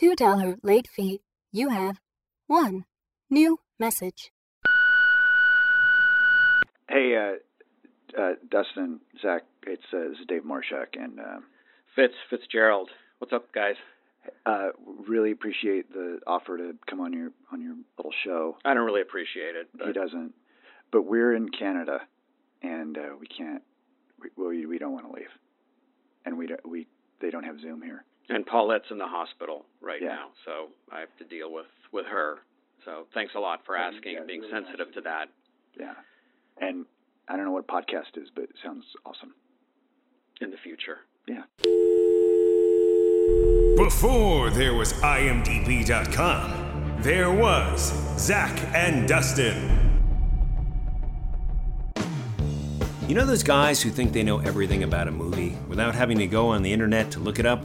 $2 late fee. You have one new message. Hey, uh, uh, Dustin, Zach, it's uh, this is Dave Marshak, and uh, Fitz Fitzgerald. What's up, guys? uh, really appreciate the offer to come on your on your little show. I don't really appreciate it. He doesn't, but we're in Canada, and uh, we can't. We, we we don't want to leave, and we don't, we they don't have Zoom here. And Paulette's in the hospital right Yeah. now, so I have to deal with with her. So thanks a lot for asking yeah, and being really sensitive to that. Yeah, and I don't know what podcast is, but it sounds awesome. in the future. Yeah. Before there was IMDb.com, there was Zach and Dustin. You know those guys who think they know everything about a movie without having to go on the internet to look it up?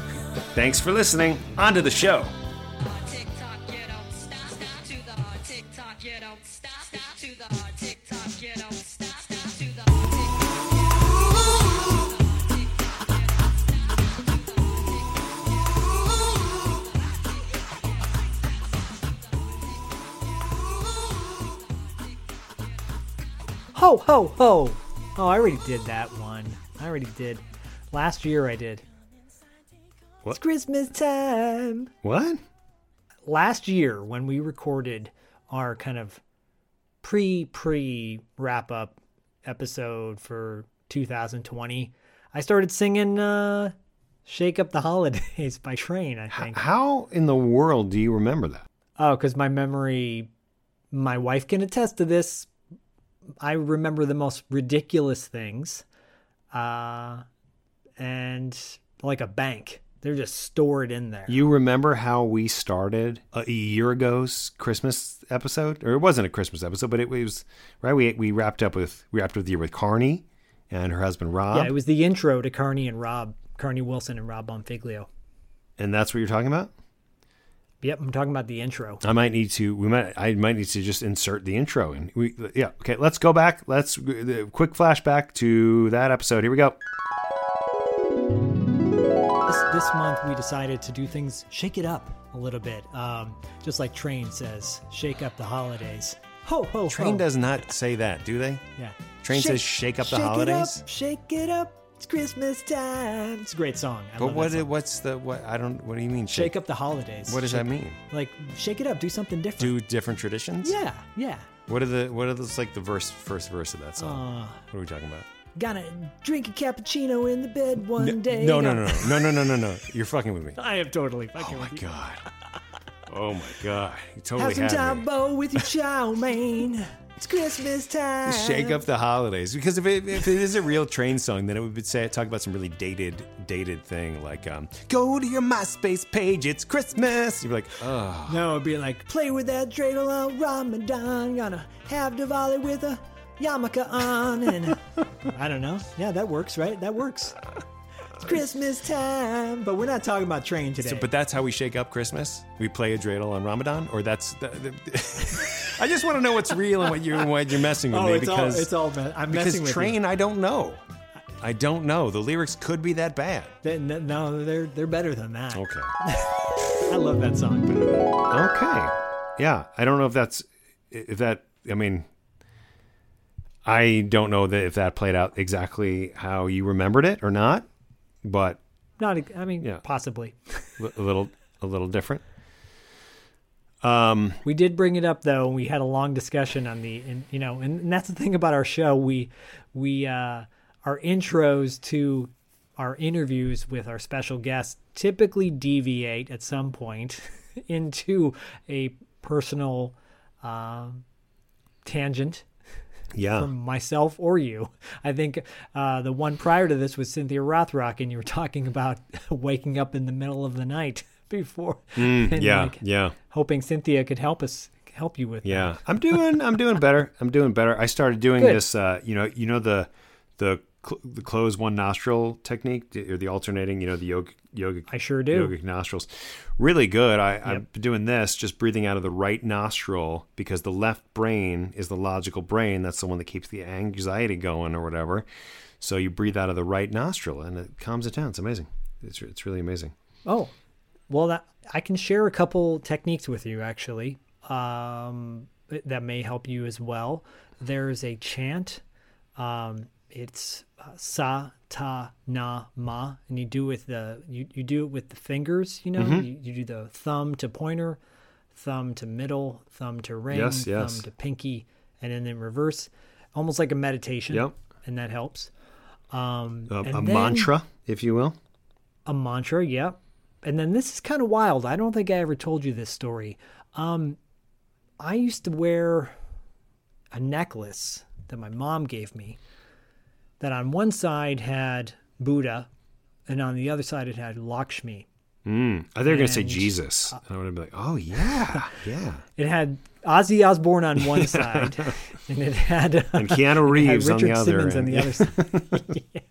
Thanks for listening. On to the show. Ho, ho, ho! Oh, I already did that one. I already did. Last year I did. What? It's Christmas time. What? last year when we recorded our kind of pre pre wrap up episode for 2020 i started singing uh shake up the holidays by train i think How in the world do you remember that? oh because my memory my wife can attest to this i remember the most ridiculous things uh and like a bank they're just stored in there You remember how we started a year ago's Christmas episode, or it wasn't a Christmas episode, but it was right. We we wrapped up with we wrapped up the year with Carnie and her husband Rob, yeah it was the intro to carnie and rob carnie wilson and rob bonfiglio and that's what you're talking about. Yep, I'm talking about the intro. I might need to. We might. I might need to just insert the intro and we. Yeah. Okay. Let's go back. Let's the quick flashback to that episode. Here we go. This, month we decided to do things, shake it up a little bit. Um, just like Train says, shake up the holidays. Ho ho Train ho. does not say that, do they? Yeah. Train says shake up the shake holidays? It up, shake it up. It's Christmas time. It's a great song. I But what? song. What's the what? I don't. What do you mean? Shake up the holidays. What does that mean? Like shake it up. Do something different. Do different traditions? Yeah, yeah. What are the what are those like the verse first verse of that song? Uh, what are we talking about? Gonna drink a cappuccino in the bed one No, day. no, no, no, no, no, no, no, no. You're fucking with me. I am totally Oh fucking my with you. god. Oh my god. You totally Have some had with your chow mein. It's Christmas time. Shake up the holidays because if it, if it is a real train song, then it would say talk about some really dated dated thing like um, go to your MySpace page, it's Christmas. You'd be like, oh, No, it'd be like, play with that dreidel on Ramadan. Gonna have Diwali with a yarmulke on. And I don't know. Yeah, that works, right? That works. It's Christmas time. But we're not talking about train today. So, but that's how we shake up Christmas. We play a dreidel on Ramadan, or that's. The, the, I just want to know what's real and what you're what you're messing with oh, me it's because all, it's all, me- I'm because messing with train you. I don't know. I don't know. The lyrics could be that bad. They- No, they're, they're better than that. Okay. I love that song. Okay. Yeah, I don't know if that's if that. I mean, I don't know that if that played out exactly how you remembered it or not, but Not, I mean, Yeah. possibly. a little a little different. Um. We did bring it up though. We had a long discussion on the, and you know, and, and that's the thing about our show. We, we, uh, our intros to our interviews with our special guests typically deviate at some point into a personal um tangent Yeah. from myself or you. I think uh, the one prior to this was Cynthia Rothrock, and you were talking about waking up in the middle of the night before. and, Mm, yeah. like, yeah. hoping Cynthia could help us help you with. Yeah, I'm doing. I'm doing better. I'm doing better. I started doing Good. this. Uh, you know, you know the the cl- the close one nostril technique or the alternating. You know, the yoga yoga. I sure do. Yogic nostrils, really good. I, I've been doing this, just breathing out of the right nostril because the left brain is the logical brain. That's the one that keeps the anxiety going or whatever. So you breathe out of the right nostril and it calms it down. It's amazing. It's it's really amazing. Oh, well, that, I can share a couple techniques with you actually um, that may help you as well. There's a chant. Um, it's uh, sa ta na ma, and you do with the you, you do it with the fingers. You know, Mm-hmm. you, you do the thumb to pointer, thumb to middle, thumb to ring, Yes, yes. thumb to pinky, and then in reverse, almost like a meditation. Yep. and that helps. Um, A, and a then- mantra, if you will. a mantra, yep. And then this is kind of wild. I don't think I ever told you this story. Um, I used to wear a necklace that my mom gave me that on one side had Buddha and on the other side it had Lakshmi. Mm. I think they're going to say Jesus. and I would be like, oh, yeah, yeah. It had Ozzy Osbourne on one side and it had uh, And Keanu Reeves on the other Simmons on end. the other side. Yeah.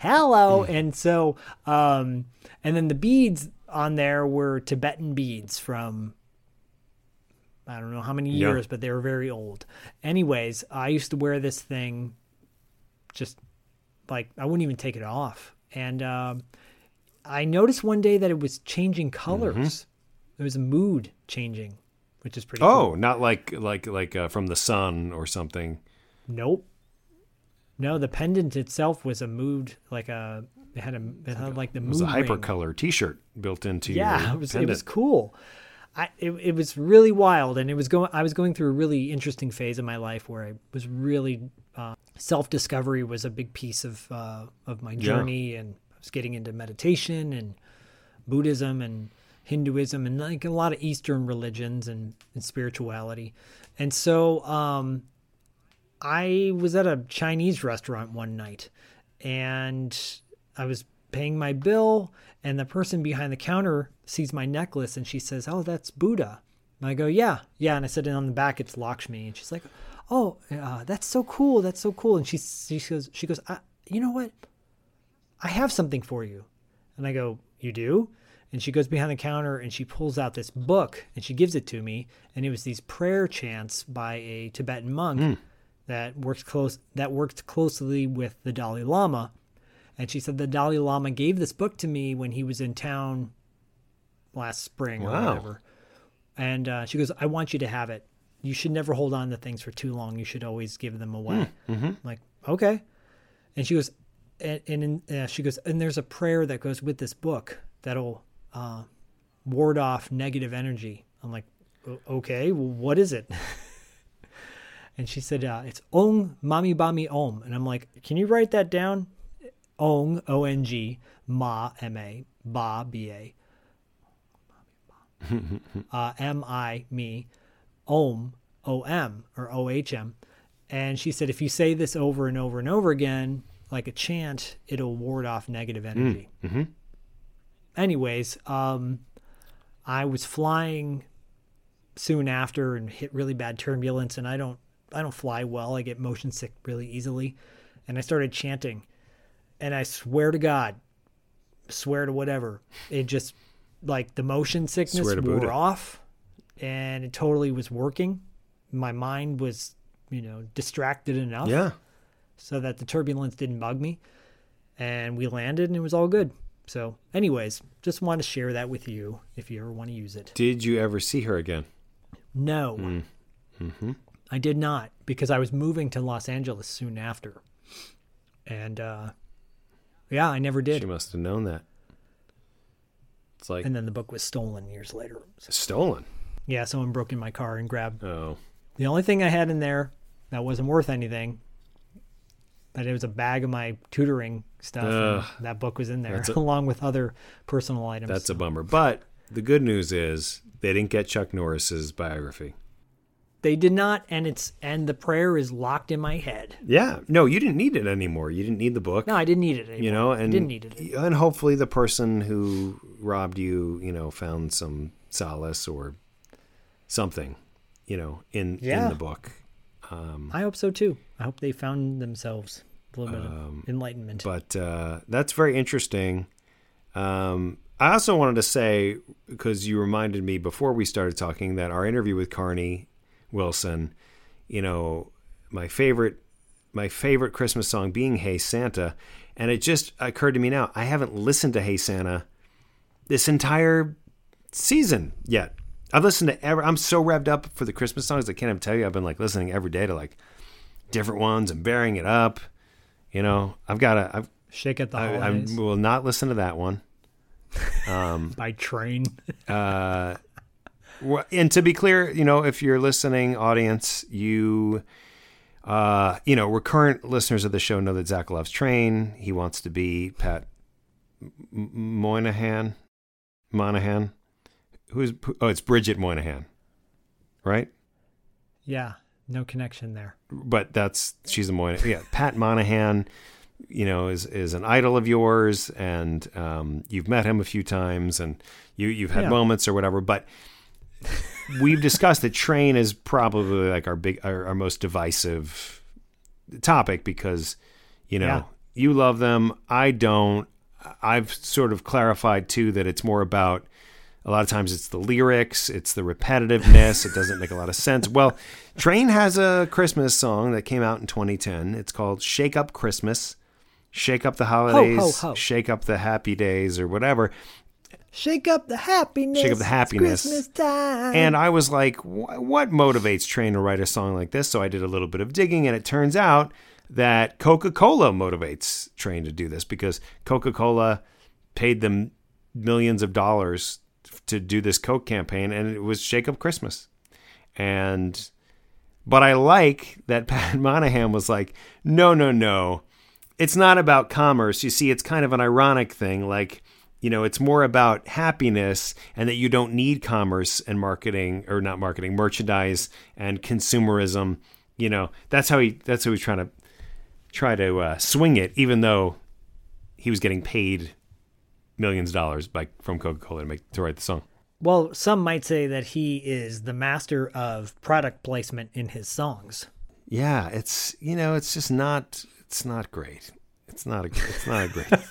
Hello. And so, um, and then the beads on there were Tibetan beads from I don't know how many Yeah. years, but they were very old. Anyways, I used to wear this thing just like I wouldn't even take it off. And um, I noticed one day that it was changing colors. There was a mood changing, which is pretty Mm-hmm. Oh, cool. not like like like uh, from the sun or something. Nope. No, the pendant itself was a mood like a it had a it had like the It was a hypercolor T-shirt built into Yeah, your it was it was cool. I it, it was really wild, and it was going. I was going through a really interesting phase of my life where I was really uh, self discovery was a big piece of uh, of my journey, and I was getting into meditation and Buddhism and Hinduism and like a lot of Eastern religions and, and spirituality, and so um, I was at a Chinese restaurant one night and I was paying my bill and the person behind the counter sees my necklace and she says, "Oh, that's Buddha." And I go, "Yeah, yeah." And I said, "And on the back it's Lakshmi." And she's like, "Oh, uh, that's so cool. That's so cool." And she she goes, she goes, I, "You know what? I have something for you." And I go, "You do?" And she goes behind the counter and she pulls out this book and she gives it to me. And it was these prayer chants by a Tibetan monk that works close that worked closely with the Dalai Lama. And she said the Dalai Lama gave this book to me when he was in town last spring or whatever. And uh, she goes, "I want you to have it. You should never hold on to things for too long. You should always give them away." I'm like, okay. And she goes, and, and in, uh, she goes, and there's a prayer that goes with this book that'll uh, ward off negative energy. I'm like, okay, well, what is it? and she said, uh, it's Ong Mami Bami Om. And I'm like, can you write that down? Ong, O N G, Ma, M A, Ba, B A, uh, M I, me, Om, O M, or O H M. And she said, if you say this over and over and over again, like a chant, it'll ward off negative energy. mm-hmm. Anyways, um, I was flying soon after and hit really bad turbulence, and I don't, I don't fly well. I get motion sick really easily, and I started chanting, and I swear to God, swear to whatever. It just like the motion sickness wore Buddha. off, and it totally was working. My mind was, you know, distracted enough Yeah. so that the turbulence didn't bug me. And we landed and it was all good. So, anyways, just want to share that with you if you ever want to use it. Did you ever see her again? No, Mm-hmm. I did not because I was moving to Los Angeles soon after. And uh, yeah, I never did. She must have known that. It's like And then the book was stolen years later. So, stolen. Yeah, someone broke in my car and grabbed Oh. the only thing I had in there that wasn't worth anything. But it was a bag of my tutoring stuff. and Ugh. that book was in there a- along with other personal items. That's a bummer. But the good news is they didn't get Chuck Norris's biography. They did not, and it's and the prayer is locked in my head. Yeah. No, you didn't need it anymore. You didn't need the book. No, I didn't need it anymore. you know, and I didn't need it. and hopefully the person who robbed you, you know, found some solace or something, you know, in in the book. Um, I hope so too. I hope they found themselves a little bit Um, of enlightenment. but uh, that's very interesting. Um, I also wanted to say because you reminded me before we started talking that our interview with Carnie Wilson, you know, my favorite, my favorite Christmas song being "Hey Santa," and it just occurred to me now I haven't listened to "Hey Santa" this entire season yet. I've listened to every. I'm so revved up for the Christmas songs. I can't even tell you. I've been like listening every day to like different ones and bearing it up. You know, I've got to. I've Shake at the I, I will not listen to that one. by train. Uh, and to be clear, you know, if you're listening, audience, you, uh, you know, recurrent listeners of the show know that Zach loves train. He wants to be Pat Moynihan, Monahan. Who's oh, it's Bridget Moynahan, right? yeah, no connection there. but that's she's a Moynihan. Yeah, Pat Monahan, you know, is is an idol of yours, and um, you've met him a few times, and you you've had Yeah. moments or whatever. But we've discussed that Train is probably like our big, our, our most divisive topic because you know Yeah. you love them, I don't. I've sort of clarified too that it's more about a lot of times it's the lyrics, it's the repetitiveness, it doesn't make a lot of sense. Well, Train has a Christmas song that came out in 2010. It's called Shake Up Christmas. Shake up the holidays, ho. shake up the happy days or whatever. Shake up the happiness. Shake up the it's happiness. Christmas time. And I was like, what motivates Train to write a song like this? So I did a little bit of digging, and it turns out that Coca Cola motivates Train to do this because Coca Cola paid them millions of dollars to do this Coke campaign, and it was Shake Up Christmas. And, but I like that Pat Monahan was like, no, no, no. It's not about commerce. You see, it's kind of an ironic thing. Like, you know, it's more about happiness and that you don't need commerce and marketing or not marketing, merchandise and consumerism. You know, that's how he, that's how he's trying to try to uh, swing it, even though he was getting paid millions of dollars by from Coca Cola to make to write the song. well, some might say that he is the master of product placement in his songs. Yeah, it's you know, it's just not it's not great. It's not a it's not a great.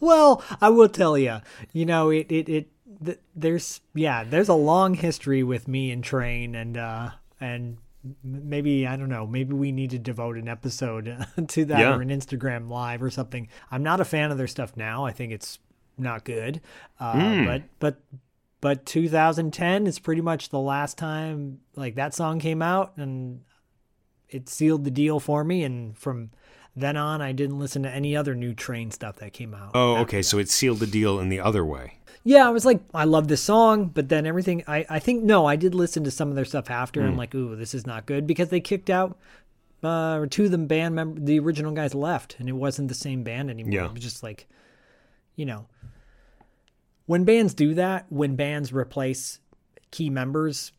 Well, I will tell you, you know, it it it th- there's yeah, there's a long history with me and Train, and uh, and maybe I don't know, maybe we need to devote an episode to that Yeah. or an Instagram live or something. I'm not a fan of their stuff now. I think it's not good, uh, Hmm. but but but 2010 is pretty much the last time like that song came out, and it sealed the deal for me. And from then on, I didn't listen to any other new Train stuff that came out. Oh, okay, so it sealed the deal in the other way. Yeah, I was like, I love this song, but then everything, I, I think, no, I did listen to some of their stuff after. Hmm. And I'm like, ooh, this is not good because they kicked out, uh, or two of the band member, the original guys left, and it wasn't the same band anymore. Yeah. It was just like, you know, when bands do that, when bands replace key members,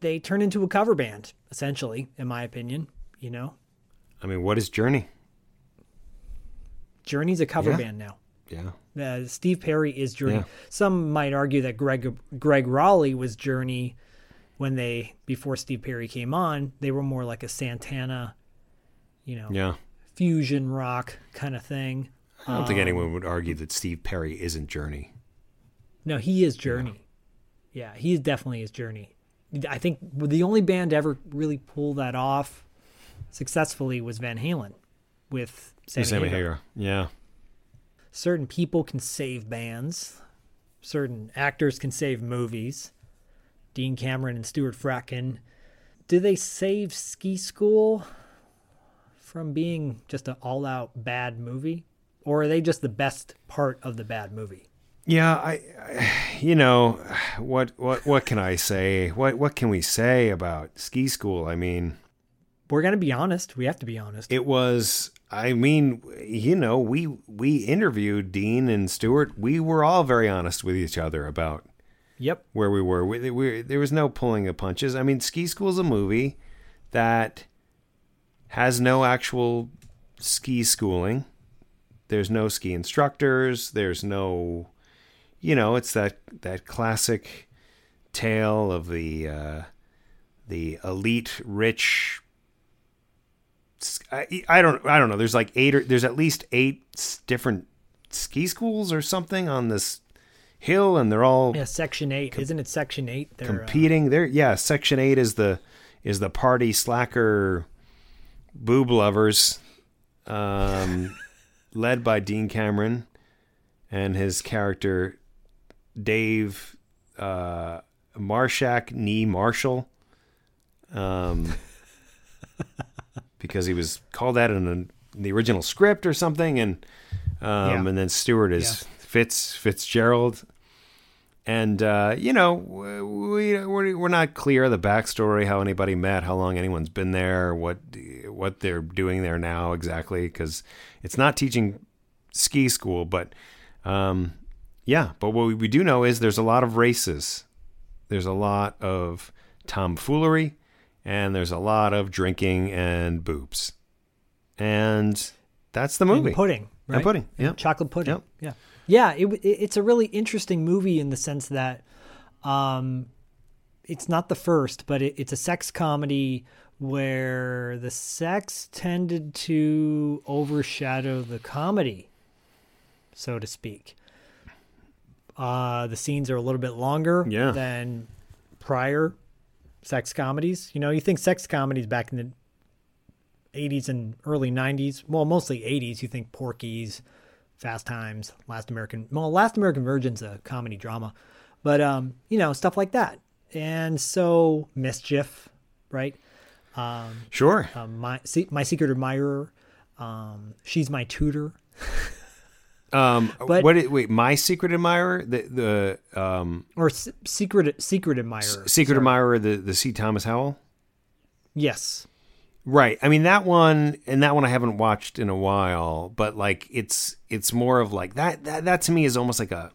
they turn into a cover band, essentially, in my opinion. You know, I mean, what is Journey? Journey's a cover Yeah. band now. Yeah. Uh, Steve Perry is Journey. Yeah. Some might argue that Greg Gregg Rolie was Journey when they before Steve Perry came on. They were more like a Santana, you know, Yeah. fusion rock kind of thing. I don't think anyone would argue that Steve Perry isn't Journey. No, he is Journey. Yeah, he definitely his Journey. I think the only band to ever really pull that off successfully was Van Halen with Sammy, Sammy. Hagar. Yeah. Certain people can save bands. Certain actors can save movies. Dean Cameron and Stuart Fratkin. Do they save Ski School from being just an all-out bad movie, or are they just the best part of the bad movie? Yeah, I, I you know, what what what can I say? What what can we say about Ski School? I mean, We're gonna be honest. We have to be honest. it was I mean, you know, we we interviewed Dean and Stewart. We were all very honest with each other about yep. where we were. We, we, there was no pulling of punches. I mean, Ski School is a movie that has no actual ski schooling. There's no ski instructors. There's no, you know, it's that that classic tale of the uh, the elite rich. I, I don't I don't know. There's like eight or there's at least eight different ski schools or something on this hill, and they're all Yeah, Section Eight. Isn't it Section Eight? They're, uh, competing there yeah section 8 is the is the party slacker boob lovers um led by dean cameron and his character dave uh marshak knee marshall um because he was called that in, an- in the original script or something and um Yeah. and then stewart is fitz fitzgerald and uh, you know, we we're, we're not clear the backstory, how anybody met, how long anyone's been there, what what they're doing there now exactly, because it's not teaching ski school. But um, yeah, but what we do know is there's a lot of races, there's a lot of tomfoolery, and there's a lot of drinking and boobs, and that's the movie. and pudding, And right? pudding, And yeah. chocolate pudding. Yep. Yeah, yeah. It, it, it's a really interesting movie in the sense that, um, it's not the first, but it, it's a sex comedy where the sex tended to overshadow the comedy, so to speak. Uh, the scenes are a little bit longer Yeah. than prior sex comedies. You know, you think sex comedies back in the 80s and early 90s. Well, mostly 80s. You think Porky's, Fast Times, Last American. Well, Last American Virgin's a comedy drama, but um, you know, stuff like that. And so Mischief, right? Um, Sure. um my my secret admirer. Um, she's my tutor. Um, But- what? It, wait, my secret admirer, the the um, or S- secret secret admirer. secret Sorry. admirer, the the C. Thomas Howell. Yes. Right. I mean that one, and that one I haven't watched in a while. But like, it's it's more of like that. That, that to me is almost like a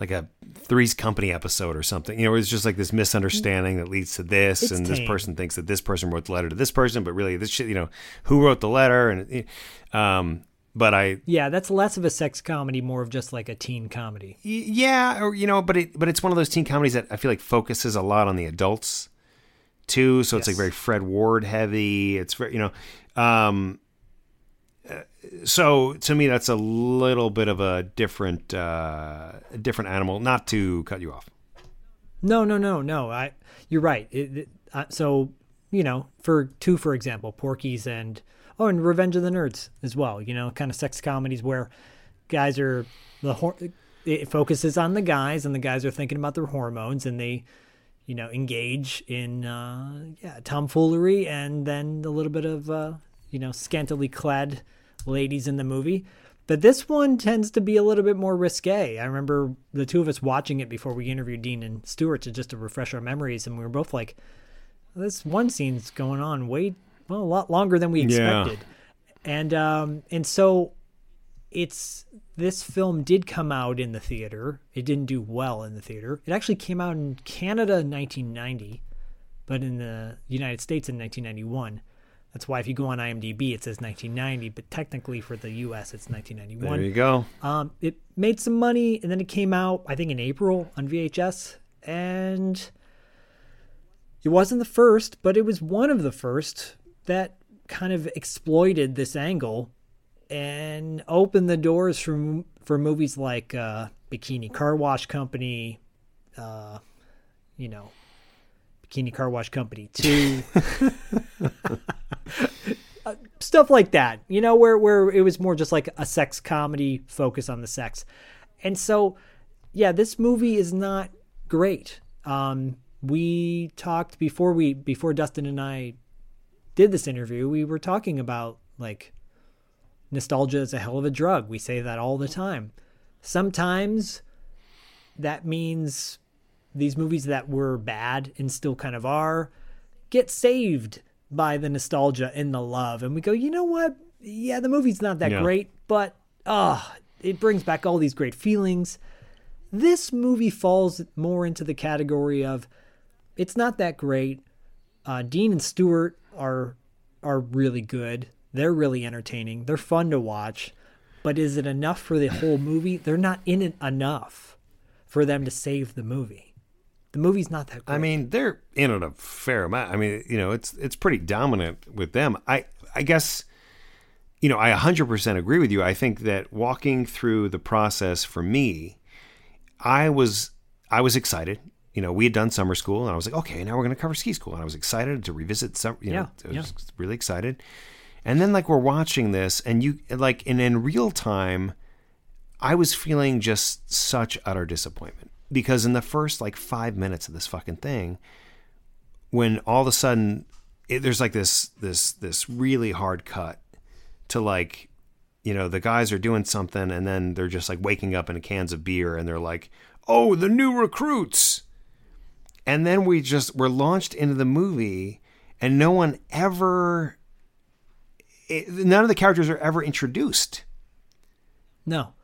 like a Three's Company episode or something. You know, it's just like this misunderstanding that leads to this, It's and this person thinks that this person wrote the letter to this person, but really this shit. You know, who wrote the letter? And um, but I Yeah, that's less of a sex comedy, more of just like a teen comedy. Yeah, or you know, but it but it's one of those teen comedies that I feel like focuses a lot on the adults too. So it's like very Fred Ward heavy. It's very you know, um, uh, so to me that's a little bit of a different uh, a different animal. Not to cut you off. No, no, no, no. I, you're right. It, it, uh, so, you know, for two, for example, Porky's and oh, and Revenge of the Nerds as well. You know, kind of sex comedies where guys are the it focuses on the guys, and the guys are thinking about their hormones, and they, you know, engage in uh, yeah tomfoolery, and then a little bit of uh, you know scantily clad ladies in the movie. But this one tends to be a little bit more risque. I remember the two of us watching it before we interviewed Dean and Stewart to just to refresh our memories, and we were both like, "This one scene's going on way well a lot longer than we Yeah. expected," and um, and so it's this film did come out in the theater. It didn't do well in the theater. It actually came out in Canada in 1990, but in the United States in 1991. That's why if you go on IMDb, it says 1990, but technically for the U.S., it's 1991. There you go. Um, it made some money, and then it came out, I think, in April on VHS, and it wasn't the first, but it was one of the first that kind of exploited this angle and opened the doors for for movies like uh, Bikini Car Wash Company, uh, you know, Bikini Car Wash Company Two, uh, stuff like that. You know, where where it was more just like a sex comedy focus on the sex, and so yeah, this movie is not great. Um, we talked before we before Dustin and I did this interview. We were talking about like nostalgia is a hell of a drug. We say that all the time. Sometimes that means these movies that were bad and still kind of are get saved by the nostalgia and the love. And we go, you know what? Yeah, the movie's not that Yeah. great, but ah, it brings back all these great feelings. This movie falls more into the category of it's not that great. Uh, Dean and Stewart are are really good. They're really entertaining. They're fun to watch. But is it enough for the whole movie? They're not in it enough for them to save the movie. The movie's not that great. I mean, they're in it a fair amount. I mean, you know, it's it's pretty dominant with them. I I guess, you know, I 100% agree with you. I think that walking through the process for me, I was I was excited. You know, we had done summer school, and I was like, okay, now we're going to cover ski school, and I was excited to revisit some. You know, Yeah, I was really excited. And then like we're watching this, and you like, and in real time, I was feeling just such utter disappointment because in the first like five minutes of this fucking thing, when all of a sudden it, there's like this this this really hard cut to like you know the guys are doing something and then they're just like waking up in cans of beer and they're like oh the new recruits and then we just we're launched into the movie and no one ever it, none of the characters are ever introduced no.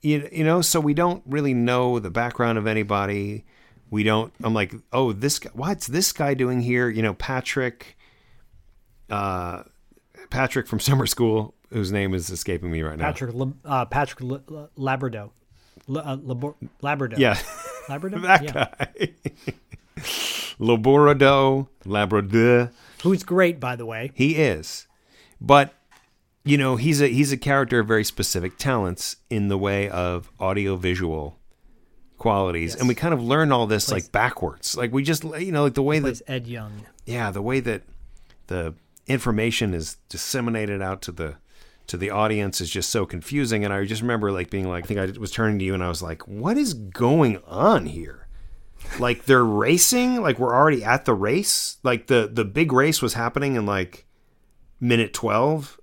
you, you know so we don't really know the background of anybody we don't i'm like oh this guy what's this guy doing here you know patrick uh patrick from summer school whose name is escaping me right now Patrick uh, Patrick La- Labrador. La- uh, Labor- Labrador. yeah Labrador. that yeah. guy laborado labrador Who's great, by the way. He is. But you know, he's a he's a character of very specific talents in the way of audio visual qualities. And we kind of learn all this Plays- like backwards. Like we just you know, like the way that Ed Young. yeah, the way that the information is disseminated out to the to the audience is just so confusing and I just remember like being like I think I was turning to you and I was like, "What is going on here?" Like they're racing, like we're already at the race. Like the the big race was happening in like minute 12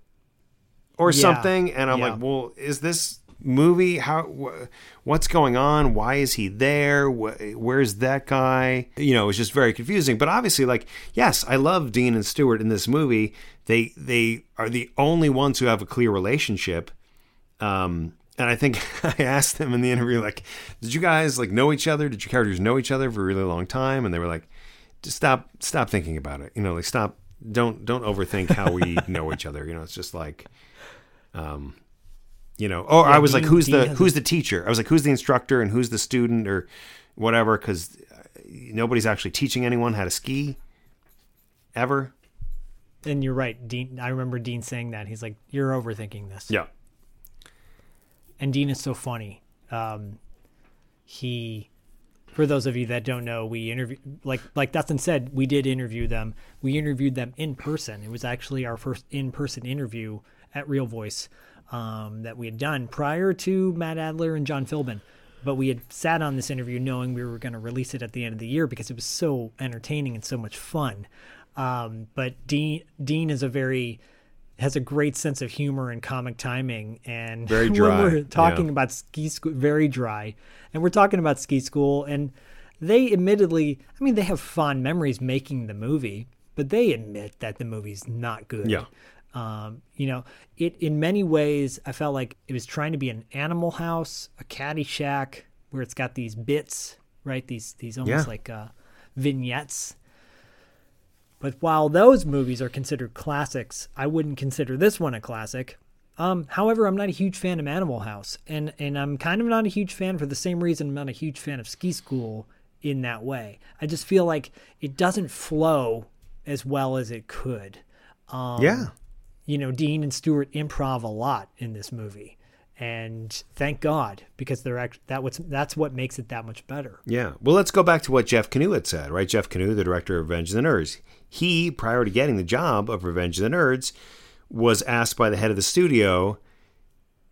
or Yeah. something and I'm Yeah. like, "Well, is this movie how wh- what's going on? Why is he there? Wh- where's that guy?" You know, it was just very confusing. But obviously like, yes, I love Dean and Stewart in this movie. They they are the only ones who have a clear relationship. Um and I think I asked them in the interview, like, did you guys like know each other? Did your characters know each other for a really long time? And they were like, just stop, stop thinking about it. You know, like stop, don't, don't overthink how we know each other. You know, it's just like, um, you know. Or Yeah, I was like, who's the who's the teacher? I was like, who's the instructor and who's the student or whatever? Because nobody's actually teaching anyone how to ski ever. And you're right, Dean. I remember Dean saying that. He's like, "You're overthinking this." Yeah. and Dean is so funny. Um, he, for those of you that don't know, we interview like like Dustin said, we did interview them. We interviewed them in person. It was actually our first in person interview at Real Voice um, that we had done prior to Matt Adler and John Philbin. But we had sat on this interview knowing we were going to release it at the end of the year because it was so entertaining and so much fun. Um, but Dean Dean is a very has a great sense of humor and comic timing and Very dry, when we're talking yeah. about ski school very dry and we're talking about ski school and they admittedly i mean they have fond memories making the movie but they admit that the movie's not good Yeah. Um, you know it in many ways i felt like it was trying to be an animal house a Caddyshack where it's got these bits right these these almost Yeah. like uh, vignettes but while those movies are considered classics, I wouldn't consider this one a classic. Um, however, I'm not a huge fan of Animal House, and and I'm kind of not a huge fan for the same reason I'm not a huge fan of Ski School in that way. I just feel like it doesn't flow as well as it could. Um, Yeah. You know, Dean and Stewart improv a lot in this movie. And thank God, because they're act- that what's that's what makes it that much better. Yeah. Well, let's go back to what Jeff Kanew had said, right? Jeff Kanew, the director of Revenge of the Nerds. He, prior to getting the job of Revenge of the Nerds, was asked by the head of the studio,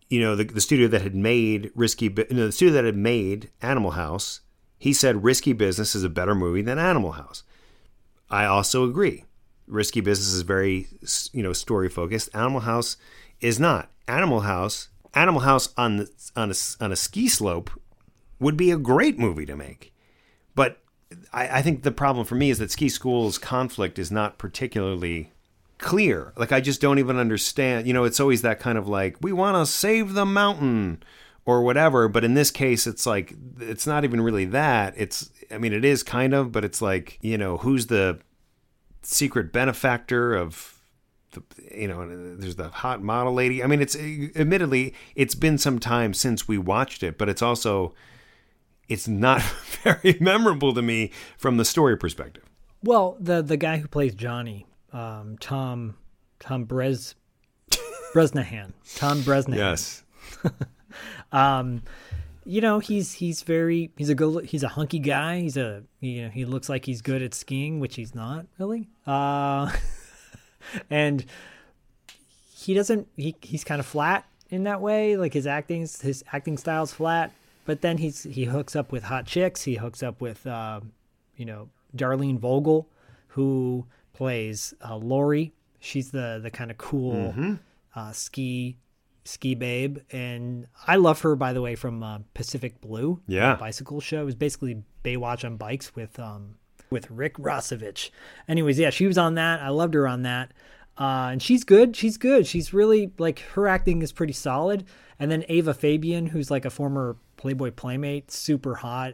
you know, the, the studio that had made Risky, Bu- no, the studio that had made Animal House. He said Risky Business is a better movie than Animal House. I also agree. Risky Business is very, you know, story focused. Animal House is not. Animal House, Animal House on the on a on a ski slope would be a great movie to make. But I, I think the problem for me is that Ski School's conflict is not particularly clear. Like I just don't even understand. You know, it's always that kind of like we want to save the mountain or whatever. But in this case, it's like it's not even really that. It's I mean, it is kind of, but it's like you know, who's the secret benefactor of the, you know, there's the hot model lady. I mean, it's admittedly it's been some time since we watched it, but it's also it's not very memorable to me from the story perspective. Well, the the guy who plays Johnny, um, Tom Tom Brez Bresnahan, Tom Bresnahan. Yes. um, you know he's he's very he's a good he's a hunky guy. He's a you know he looks like he's good at skiing, which he's not really. Uh, and he doesn't he he's kind of flat in that way. Like his acting his acting style's flat. But then he's he hooks up with hot chicks. He hooks up with uh, you know Darlene Vogel, who plays uh, Lori. She's the the kind of cool Mm-hmm. uh, ski ski babe, and I love her by the way from uh, Pacific Blue, Yeah. the bicycle show. It was basically Baywatch on bikes with um with Rick Rossovich. Anyways, yeah, she was on that. I loved her on that. Uh, and she's good. She's good. She's really like her acting is pretty solid. And then Ava Fabian, who's like a former Playboy playmate, super hot.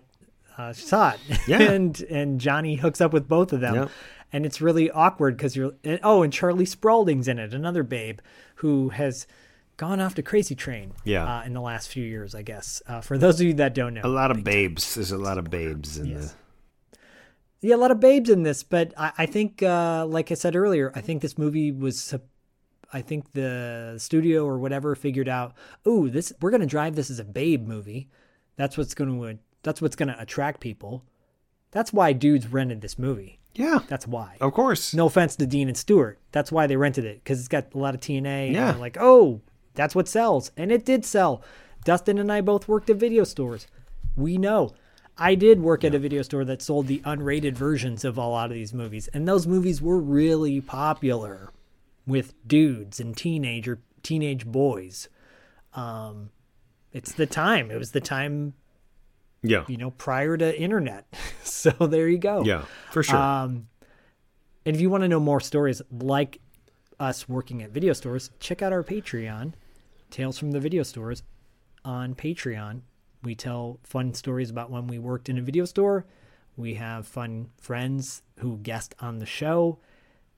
Uh, she's hot. Yeah. and and Johnny hooks up with both of them. Yep. And it's really awkward because you're oh, and Charlie Spradling's in it, another babe who has gone off to Crazy Train. Yeah. Uh, in the last few years, I guess. Uh, for those of you that don't know, A lot of babes. There's a lot of babes in Yes. the. yeah, a lot of babes in this, but I, I think, uh, like I said earlier, I think this movie was. I think the studio or whatever figured out, oh, this we're gonna drive this as a babe movie. That's what's gonna that's what's gonna attract people. That's why dudes rented this movie. Yeah. That's why. Of course. No offense to Dean and Stewart. That's why they rented it because it's got a lot of TNA. and Yeah. like, oh, that's what sells, and it did sell. Dustin and I both worked at video stores. We know. I did work at a video store that sold the unrated versions of a lot of these movies, and those movies were really popular with dudes and teenager teenage boys. Um, it's the time. It was the time, Yeah. you know, prior to internet. so there you go. Yeah. For sure. Um, and if you want to know more stories like us working at video stores, check out our Patreon, Tales from the Video Stores, on Patreon. We tell fun stories about when we worked in a video store. We have fun friends who guest on the show.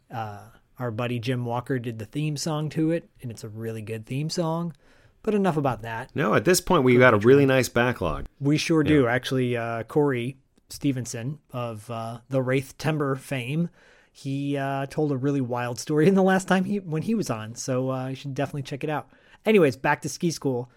Uh, our buddy Jim Walker did the theme song to it, and it's a really good theme song. But enough about that. no, at this point, we got a really nice backlog. We sure do. Actually, uh, Corey Stevenson of uh, the Wraith Timber fame, he uh, told a really wild story in the last time he when he was on. So uh, you should definitely check it out. Anyways, back to ski school.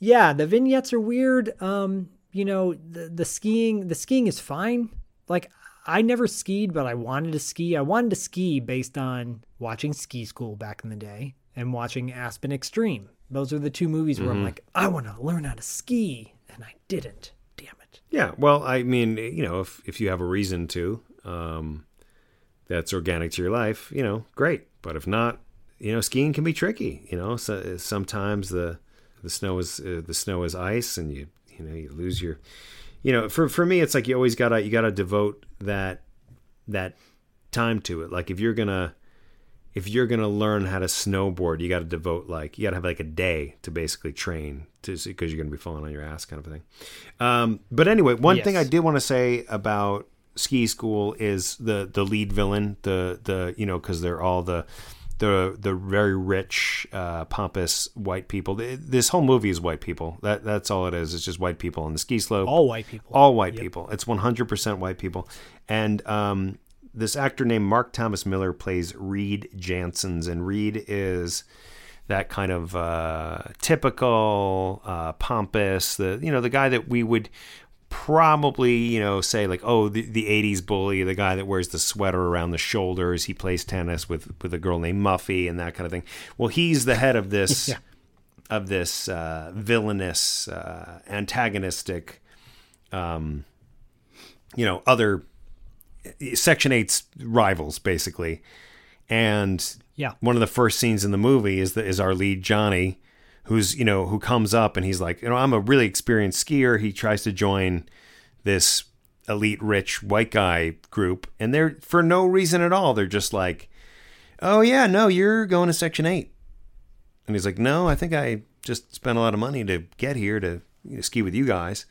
Yeah, the vignettes are weird. Um, you know, the the skiing the skiing is fine. Like I never skied, but I wanted to ski. I wanted to ski based on watching Ski School back in the day and watching Aspen Extreme. Those are the two movies where I'm like, I want to learn how to ski, and I didn't. Damn it. Yeah. Well, I mean, you know, if if you have a reason to, um, that's organic to your life, you know, great. But if not, you know, skiing can be tricky. You know, so, sometimes the the snow is uh, the snow is ice, and you you know you lose your, you know, for for me, it's like you always gotta you gotta devote that that time to it. Like if you're gonna if you're gonna learn how to snowboard, you got to devote like you got to have like a day to basically train to because you're gonna be falling on your ass, kind of a thing. Um, but anyway, one thing I did want to say about ski school is the the lead villain, the the you know because they're all the the the very rich, uh, pompous white people. This whole movie is white people. That that's all it is. It's just white people on the ski slope All white people. all white people. It's 100% white people. And um, this actor named Mark Thomas Miller plays Reed Janssens, and Reed is that kind of uh, typical uh, pompous, the you know the guy that we would probably you know say like oh the, the 80s bully the guy that wears the sweater around the shoulders he plays tennis with with a girl named muffy and that kind of thing well he's the head of this Yeah. of this uh, villainous uh, antagonistic um, you know other section 8's rivals basically and Yeah. one of the first scenes in the movie is that is our lead Johnny, who's you know who comes up and he's like, you know, I'm a really experienced skier. He tries to join this elite rich white guy group, and they're for no reason at all. They're just like, oh yeah, no, you're going to Section Eight, and he's like, no, I think I just spent a lot of money to get here to you know, ski with you guys.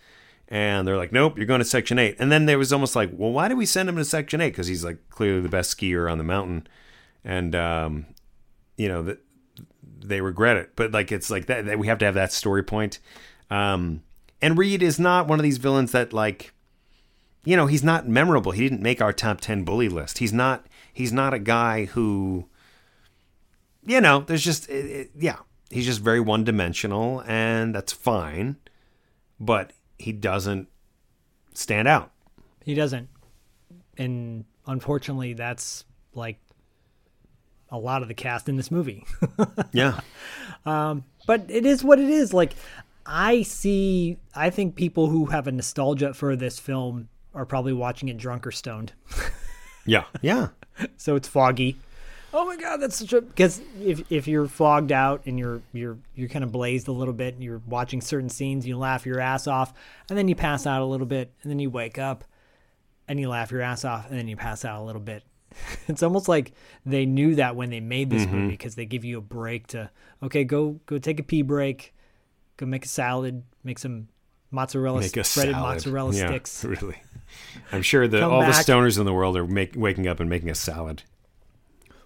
And they're like, nope, you're going to Section 8. And then there was almost like, well, why did we send him to Section 8? Because he's like clearly the best skier on the mountain and um, you know they regret it. But like it's like that, that we have to have that story point. Um, and Reed is not one of these villains that like, you know, he's not memorable. He didn't make our top ten bully list. He's not. He's not a guy who, you know, there's just it, it, yeah, he's just very one dimensional, and that's fine. But he doesn't stand out. He doesn't. And unfortunately, that's like a lot of the cast in this movie. Yeah. Um, but it is what it is. Like, I see, I think people who have a nostalgia for this film are probably watching it drunk or stoned. Yeah. Yeah. so it's foggy. Oh my god, that's such a because if if you're fogged out and you're you're you're kind of blazed a little bit and you're watching certain scenes, you laugh your ass off, and then you pass out a little bit, and then you wake up, and you laugh your ass off, and then you pass out a little bit. It's almost like they knew that when they made this movie because they give you a break to okay, go go take a pee break, go make a salad, make some mozzarella Make a breaded salad. mozzarella Yeah, sticks. Really. I'm sure that all back. the stoners in the world are make, waking up and making a salad.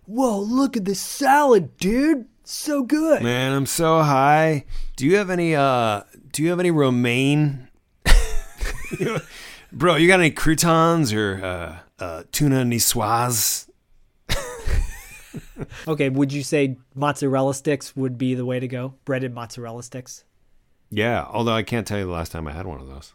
Whoa, look at this salad, dude! So good. Man, I'm so high. Do you have any uh do you have any romaine? Bro, you got any croutons or uh, uh, tuna niçoise? Okay, would you say mozzarella sticks would be the way to go? Breaded mozzarella sticks? Yeah, although I can't tell you the last time I had one of those.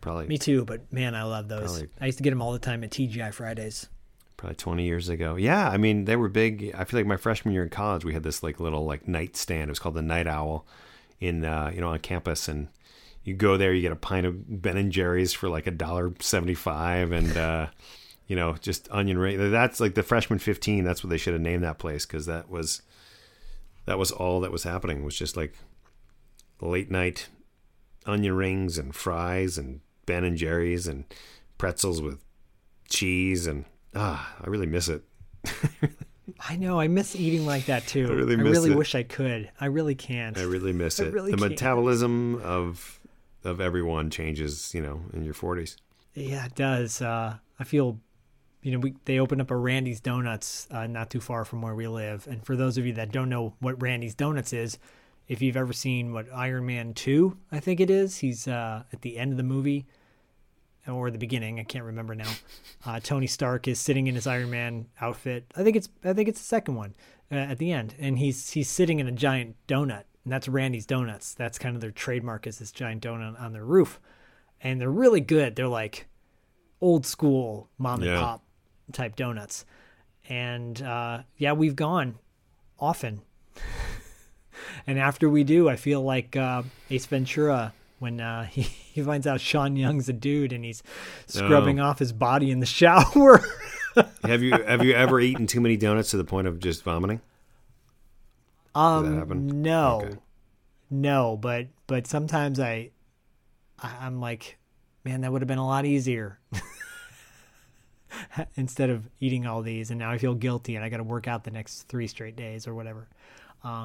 Probably Me too, but man, I love those. Probably- I used to get them all the time at TGI Fridays. probably 20 years ago. Yeah, I mean, they were big. I feel like my freshman year in college, we had this like little like night stand. It was called the Night Owl in uh, you know, on campus and you go there, you get a pint of Ben and Jerry's for like a dollar 75 and uh you know, just onion ring. That's like the freshman 15. That's what they should have named that place cuz that was that was all that was happening. was just like late night onion rings and fries and Ben and Jerry's and pretzels with cheese and ah, I really miss it. I know, I miss eating like that too. I really I really wish I could. I really can't. I really miss it. really the can't. metabolism of of everyone changes, you know, in your 40s. Yeah, it does. Uh, I feel, you know, we they opened up a Randy's Donuts uh, not too far from where we live. And for those of you that don't know what Randy's Donuts is, if you've ever seen what Iron Man two, I think it is, he's uh, at the end of the movie or the beginning. I can't remember now. Uh, Tony Stark is sitting in his Iron Man outfit. I think it's I think it's the second one uh, at the end, and he's he's sitting in a giant donut, and that's Randy's Donuts. That's kind of their trademark is this giant donut on their roof, and they're really good. They're like old school mom Yeah. and pop type donuts, and uh, yeah, we've gone often. And after we do, I feel like uh, Ace Ventura when uh, he, he finds out Sean Young's a dude and he's scrubbing Oh. off his body in the shower. have you have you ever eaten too many donuts to the point of just vomiting? Does that happen? Um, no, Okay. no, but but sometimes I, I I'm like, man, that would have been a lot easier. Instead of eating all these, and now I feel guilty, and I got to work out the next three straight days or whatever.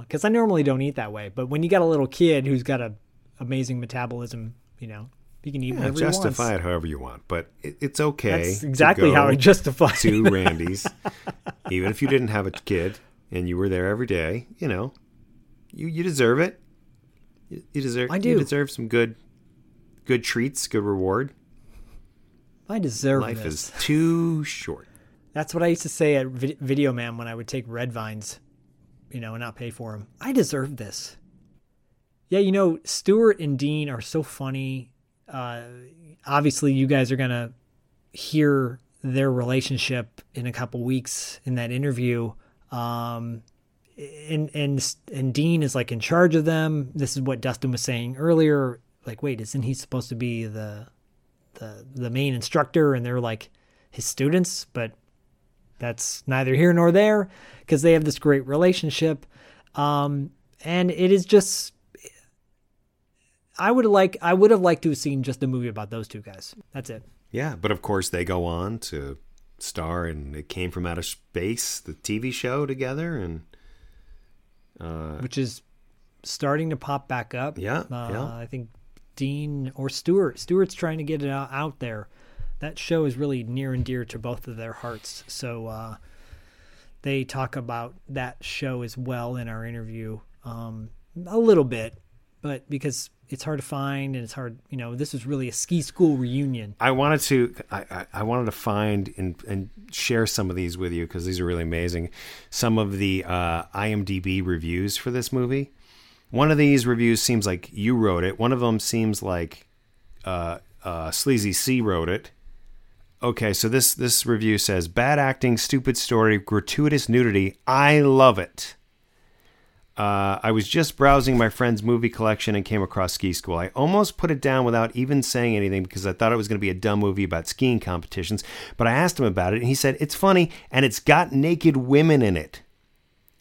Because I normally don't eat that way, but when you got a little kid who's got a amazing metabolism, you know, you can eat Yeah, whatever justify it however you want, but it, it's okay. That's exactly how I justify to. Randy's, even if you didn't have a kid and you were there every day. You know, you you deserve it. You, you deserve. I do. You deserve some good, good treats, good reward. I deserve Life this. is too short. That's what I used to say at Vid- Video Man when I would take red vines, you know, and not pay for them. I deserve this. Yeah, you know, Stuart and Dean are so funny. Uh, obviously, you guys are gonna hear their relationship in a couple weeks in that interview. Um, and and and Dean is like in charge of them. This is what Dustin was saying earlier. Like, wait, isn't he supposed to be the the the main instructor? And they're like his students, but that's neither here nor there because they have this great relationship. Um, and it is just I would like I would have liked to have seen just a movie about those two guys. That's it. Yeah, but of course they go on to star and It Came From Outer Space, the TV show together, and uh, which is starting to pop back up. Yeah, uh, yeah. I think Dean or Stuart. Stuart's trying to get it out, out there. That show is really near and dear to both of their hearts. So uh, they talk about that show as well in our interview, um, a little bit, but because it's hard to find and it's hard, you know, this is really a ski school reunion. I wanted to I, I, wanted to find and, and share some of these with you because these are really amazing. Some of the uh, IMDb reviews for this movie. One of these reviews seems like you wrote it. One of them seems like uh, uh, Sleazy C wrote it. Okay, so this this review says bad acting, stupid story, gratuitous nudity. I love it. Uh, I was just browsing my friend's movie collection and came across Ski School. I almost put it down without even saying anything because I thought it was going to be a dumb movie about skiing competitions. But I asked him about it and he said, It's funny and it's got naked women in it.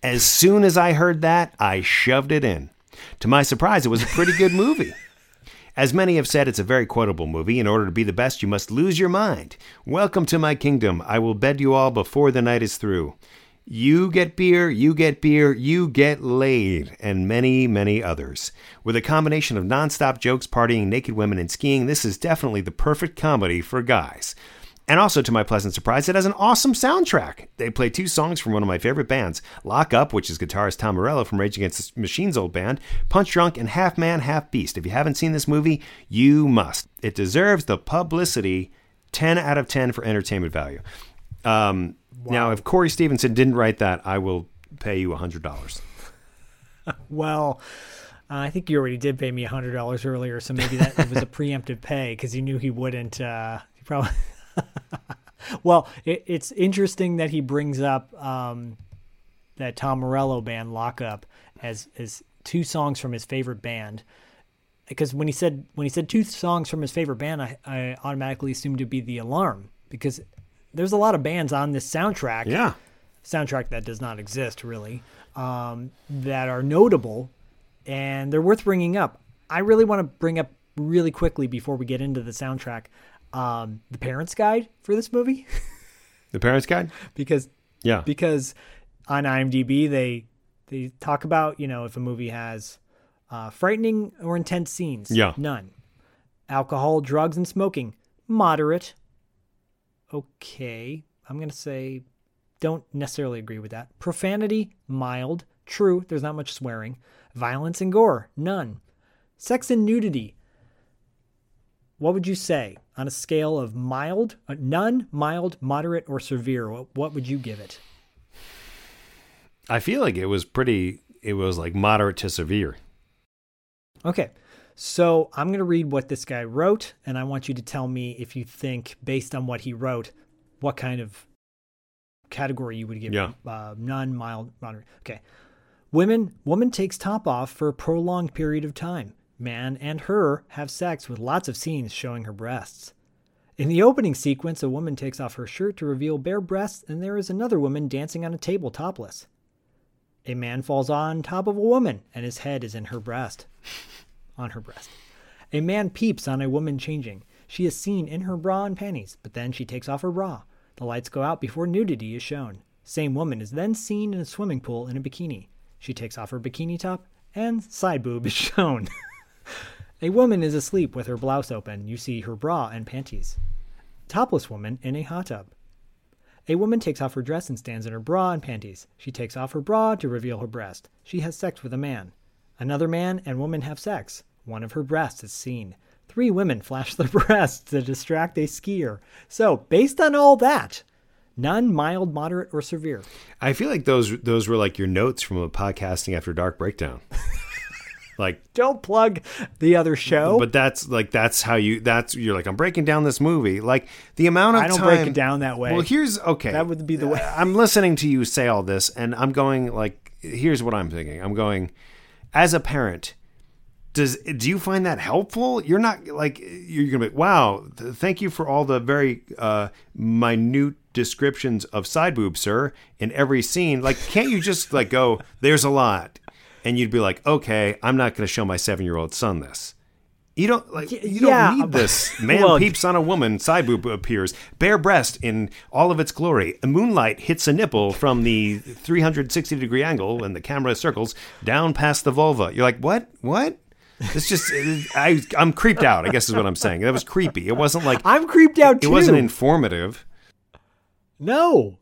As soon as I heard that, I shoved it in. To my surprise, it was a pretty good movie. As many have said, it's a very quotable movie. In order to be the best, you must lose your mind. Welcome to my kingdom. I will bed you all before the night is through. You get beer, you get beer, you get laid, and many, many others. With a combination of nonstop jokes, partying, naked women, and skiing, this is definitely the perfect comedy for guys. And also, to my pleasant surprise, it has an awesome soundtrack. They play two songs from one of my favorite bands Lock Up, which is guitarist Tom Morello from Rage Against the Machine's old band, Punch Drunk, and Half Man, Half Beast. If you haven't seen this movie, you must. It deserves the publicity 10 out of 10 for entertainment value. Um, Now, if Corey Stevenson didn't write that, I will pay you $100. Well, uh, I think you already did pay me hundred dollars earlier, so maybe that was a preemptive pay because you knew he wouldn't. Uh, he probably. well, it, it's interesting that he brings up um, that Tom Morello band "Lockup" as as two songs from his favorite band. Because when he said when he said two songs from his favorite band, I, I automatically assumed to be the Alarm because there's a lot of bands on this soundtrack Yeah. soundtrack that does not exist really um, that are notable and they're worth bringing up. I really want to bring up really quickly before we get into the soundtrack um, the parents guide for this movie The Parents Guide? because Yeah. because on IMDb they they talk about you know if a movie has uh, frightening or intense scenes. Yeah. none. Alcohol, drugs, and smoking moderate. Okay, I'm gonna say don't necessarily agree with that. Profanity mild. True, there's not much swearing. Violence and gore none. Sex and nudity. What would you say on a scale of mild, uh, none, mild, moderate, or severe? What, what would you give it? I feel like it was pretty, it was like moderate to severe. Okay. So I'm going to read what this guy wrote, and I want you to tell me if you think, based on what he wrote, what kind of category you would give Yeah. Uh, none, mild, moderate. Okay. Women, woman takes top off for a prolonged period of time. Man and her have sex with lots of scenes showing her breasts. In the opening sequence, a woman takes off her shirt to reveal bare breasts, and there is another woman dancing on a table topless. A man falls on top of a woman, and his head is in her breast. On her breast. A man peeps on a woman changing. She is seen in her bra and panties, but then she takes off her bra. The lights go out before nudity is shown. Same woman is then seen in a swimming pool in a bikini. She takes off her bikini top, and side boob is shown. a woman is asleep with her blouse open. You see her bra and panties. Topless woman in a hot tub. A woman takes off her dress and stands in her bra and panties. She takes off her bra to reveal her breast. She has sex with a man. Another man and woman have sex. One of her breasts is seen. three women flash their breasts to distract a skier. So, based on all that, none mild, moderate, or severe. I feel like those those were like your notes from a podcasting after dark breakdown. like Don't plug the other show. but that's like that's how you that's you're like I'm breaking down this movie. Like the amount of I don't time break it down that way. Well, here's okay. That would be the way. I'm listening to you say all this and I'm going like here's what I'm thinking. I'm going as a parent does do you find that helpful? You're not like you're gonna be wow. th- Thank you for all the very uh, minute descriptions of side boob sir, in every scene. Like, can't you just like go? There's a lot, and you'd be like, okay, I'm not gonna show my seven year old son this. You don't like you don't need this. Man well- peeps on a woman, side boob appears, bare breast in all of its glory. A moonlight hits a nipple from the 360 degree angle, and the camera circles down past the vulva. You're like, what? What? It's just I I'm creeped out. I guess is what I'm saying. That was creepy. It wasn't like I'm creeped out too. it wasn't informative, no.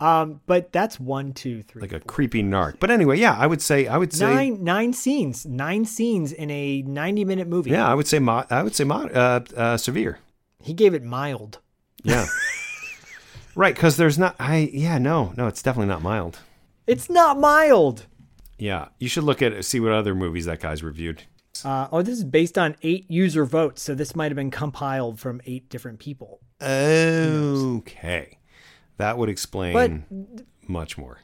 Um, but that's one, two, three, like a four. creepy narc. But anyway, yeah, I would say I would say nine nine scenes, nine scenes in a ninety minute movie. yeah, I would say mo- I would say mo- uh, uh, severe. he gave it mild. Yeah. right, because there's not. I yeah no no it's definitely not mild. It's not mild. Yeah, you should look at see what other movies that guy's reviewed. Uh, oh, this is based on eight user votes, so this might have been compiled from eight different people. Okay, that would explain But- much more.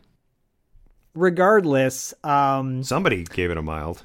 Regardless, um, Somebody gave it a mild.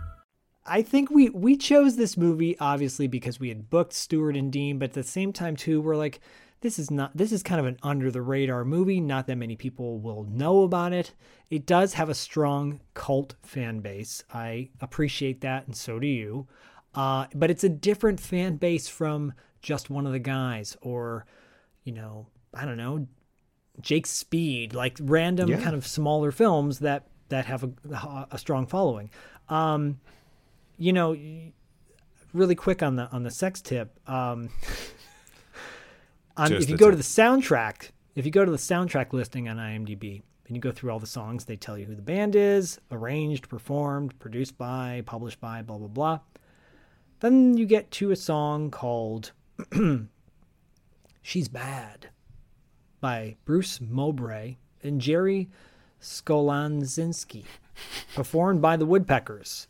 I think we we chose this movie obviously because we had booked Stuart and Dean, but at the same time too, we're like, this is not this is kind of an under the radar movie. Not that many people will know about it. It does have a strong cult fan base. I appreciate that, and so do you. Uh, but it's a different fan base from just one of the guys, or you know, I don't know, Jake Speed, like random Yeah. kind of smaller films that that have a, a strong following. Um, you know, really quick on the on the sex tip. Um, on, if you go tip. to the soundtrack, if you go to the soundtrack listing on IMDb and you go through all the songs, they tell you who the band is, arranged, performed, produced by, published by, blah blah blah. Then you get to a song called "She's Bad" by Bruce Mowbray and Jerry Skolanzinski, performed by the Woodpeckers.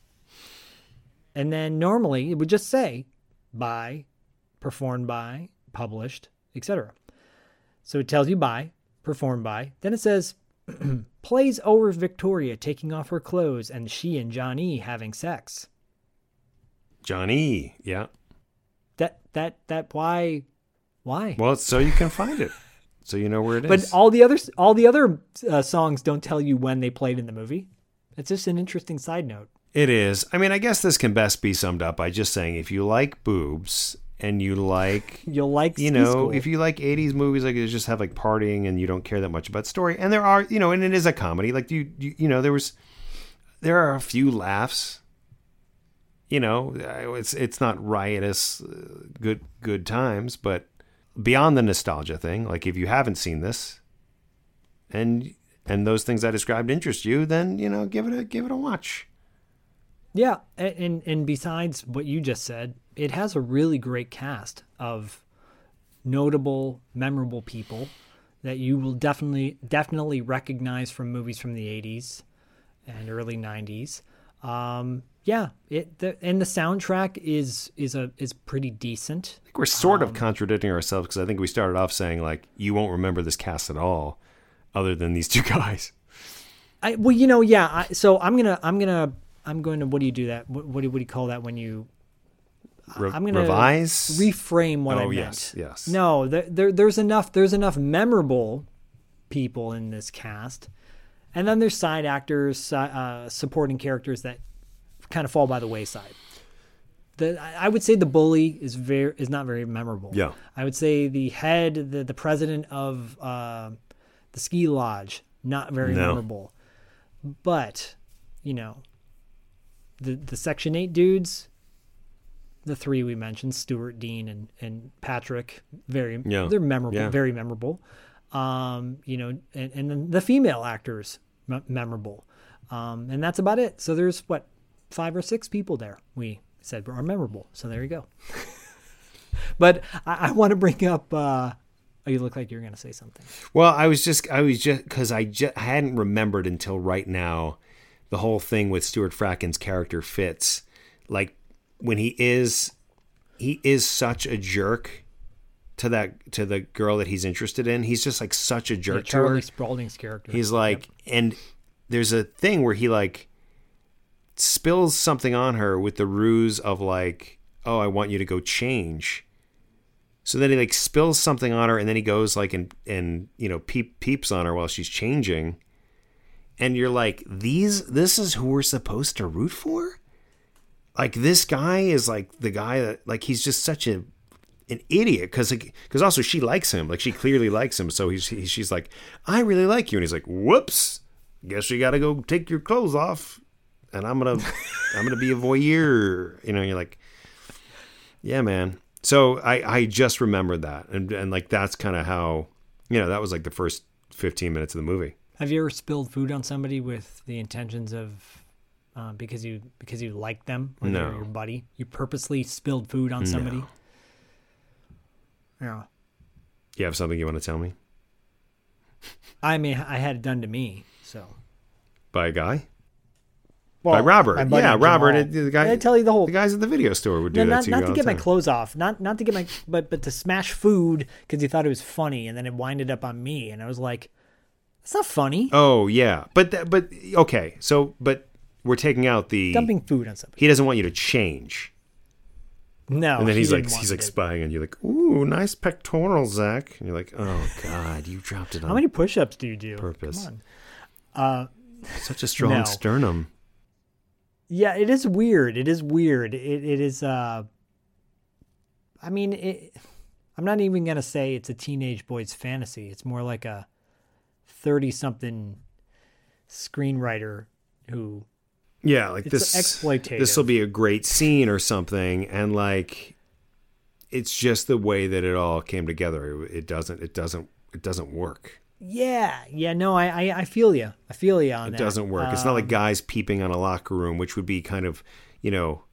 And then normally it would just say by, performed by, published, etc. So it tells you by, performed by. Then it says plays over Victoria taking off her clothes and she and Johnny having sex. Johnny, yeah. That that that why why? Well, it's so you can find it, so you know where it is. But all the other all the other uh, songs don't tell you when they played in the movie. It's just an interesting side note. It is. I mean, I guess this can best be summed up by just saying if you like boobs and you like, You'll like you know, School. if you like 80s movies, like you just have like partying and you don't care that much about story, and there are, you know, and it is a comedy. Like you, you, you know, there was, there are a few laughs. You know, it's it's not riotous, uh, good good times, but beyond the nostalgia thing, like if you haven't seen this, and and those things I described interest you, then you know, give it a give it a watch. Yeah, and and besides what you just said, it has a really great cast of notable, memorable people that you will definitely definitely recognize from movies from the 80s and early 90s. Um, yeah, it the, and the soundtrack is is a is pretty decent. I think we're sort of contradicting ourselves because I think we started off saying like you won't remember this cast at all, other than these two guys. I well, you know, yeah. I, so I'm gonna I'm gonna I'm going to what do you do that? What what do, what do you call that when you Re- I'm gonna revise. reframe what I Oh, meant. yes, yes. No, there, there there's enough there's enough memorable people in this cast, and then there's side actors, uh, supporting characters that kind of fall by the wayside. The I I would say the bully is very is not very memorable. Yeah. I would say the head, the the president of uh, the ski lodge, not very No. memorable. But you know, the the Section Eight dudes, the three we mentioned, Stuart, Dean, and and Patrick, very Yeah. they're memorable, Yeah. very memorable. Um, you know, and and then the female actors me- memorable, um, and that's about it. So there's what five or six people there we said are memorable. So there you go. but I, I want to bring up. Uh, oh, you look like you're going to say something. Well, I was just, I was just, because I just I hadn't remembered until right now the whole thing with Stuart Fratkin's character fits. Like when he is, he is such a jerk to that to the girl that he's interested in. He's just like such a Yeah, jerk to her. Charlie Spradling's character. He's like, and there's a thing where he like spills something on her with the ruse of like, oh, I want you to go change. So then he like spills something on her, and then he goes like and and you know peep peeps on her while she's changing, and you're like, these this is who we're supposed to root for. Like this guy is like the guy that like he's just such a an idiot because because also she likes him like she clearly likes him so he's he, she's like I really like you and he's like whoops guess you got to go take your clothes off and I'm gonna I'm gonna be a voyeur you know you're like yeah man so I I just remembered that and and like that's kind of how you know that was like the first 15 minutes of the movie Have you ever spilled food on somebody with the intentions of uh, because you because you like them or No. your buddy? You purposely spilled food on somebody. No. Yeah. you have something you want to tell me I mean, I had it done to me, so. by a guy Well, by Robert my buddy yeah Robert it- the guy I tell you the whole the guys at the video store would do No, that not, to you not all to the get my clothes off, not not to get my, but but to smash food because he thought it was funny, and then it winded up on me, and I was like, "It's not funny." Oh yeah, but that, but okay. So but we're taking out the Dumping food on somebody. He doesn't want you to change, No, and then he he's like he's like spying on you, like ooh, nice pectoral, Zach. And you're like, oh god, you dropped it on How many push-ups do you do? purpose. Come on. Such a strong No. sternum. Yeah, it is weird. It is weird. It it is. uh I mean, it, I'm not even gonna say it's a teenage boy's fantasy. It's more like a thirty-something screenwriter who Yeah, like this. exploitative. This will be a great scene or something, and like, it's just the way that it all came together. It, doesn't. It doesn't. It doesn't work. Yeah, yeah, no, I, I, I feel you. I feel you on It that. doesn't work. it's not like Um, guys peeping on a locker room, which would be kind of, you know,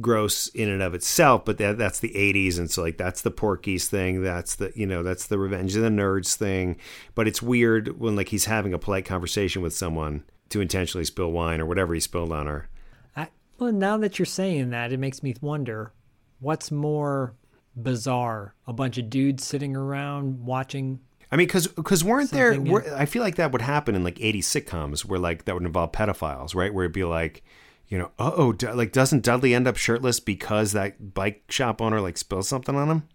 gross in and of itself. But that that's the '80s, and so like that's the Porky's thing. That's the you know that's the Revenge of the Nerds thing. But it's weird when like he's having a polite conversation with someone to intentionally spill wine or whatever he spilled on her. I, well, now that you're saying that, it makes me wonder, what's more bizarre? A bunch of dudes sitting around watching. I mean, because because weren't there? Were, I feel like that would happen in like '80s sitcoms where like that would involve pedophiles, right? Where it'd be like, you know, uh oh, like doesn't Dudley end up shirtless because that bike shop owner like spills something on him?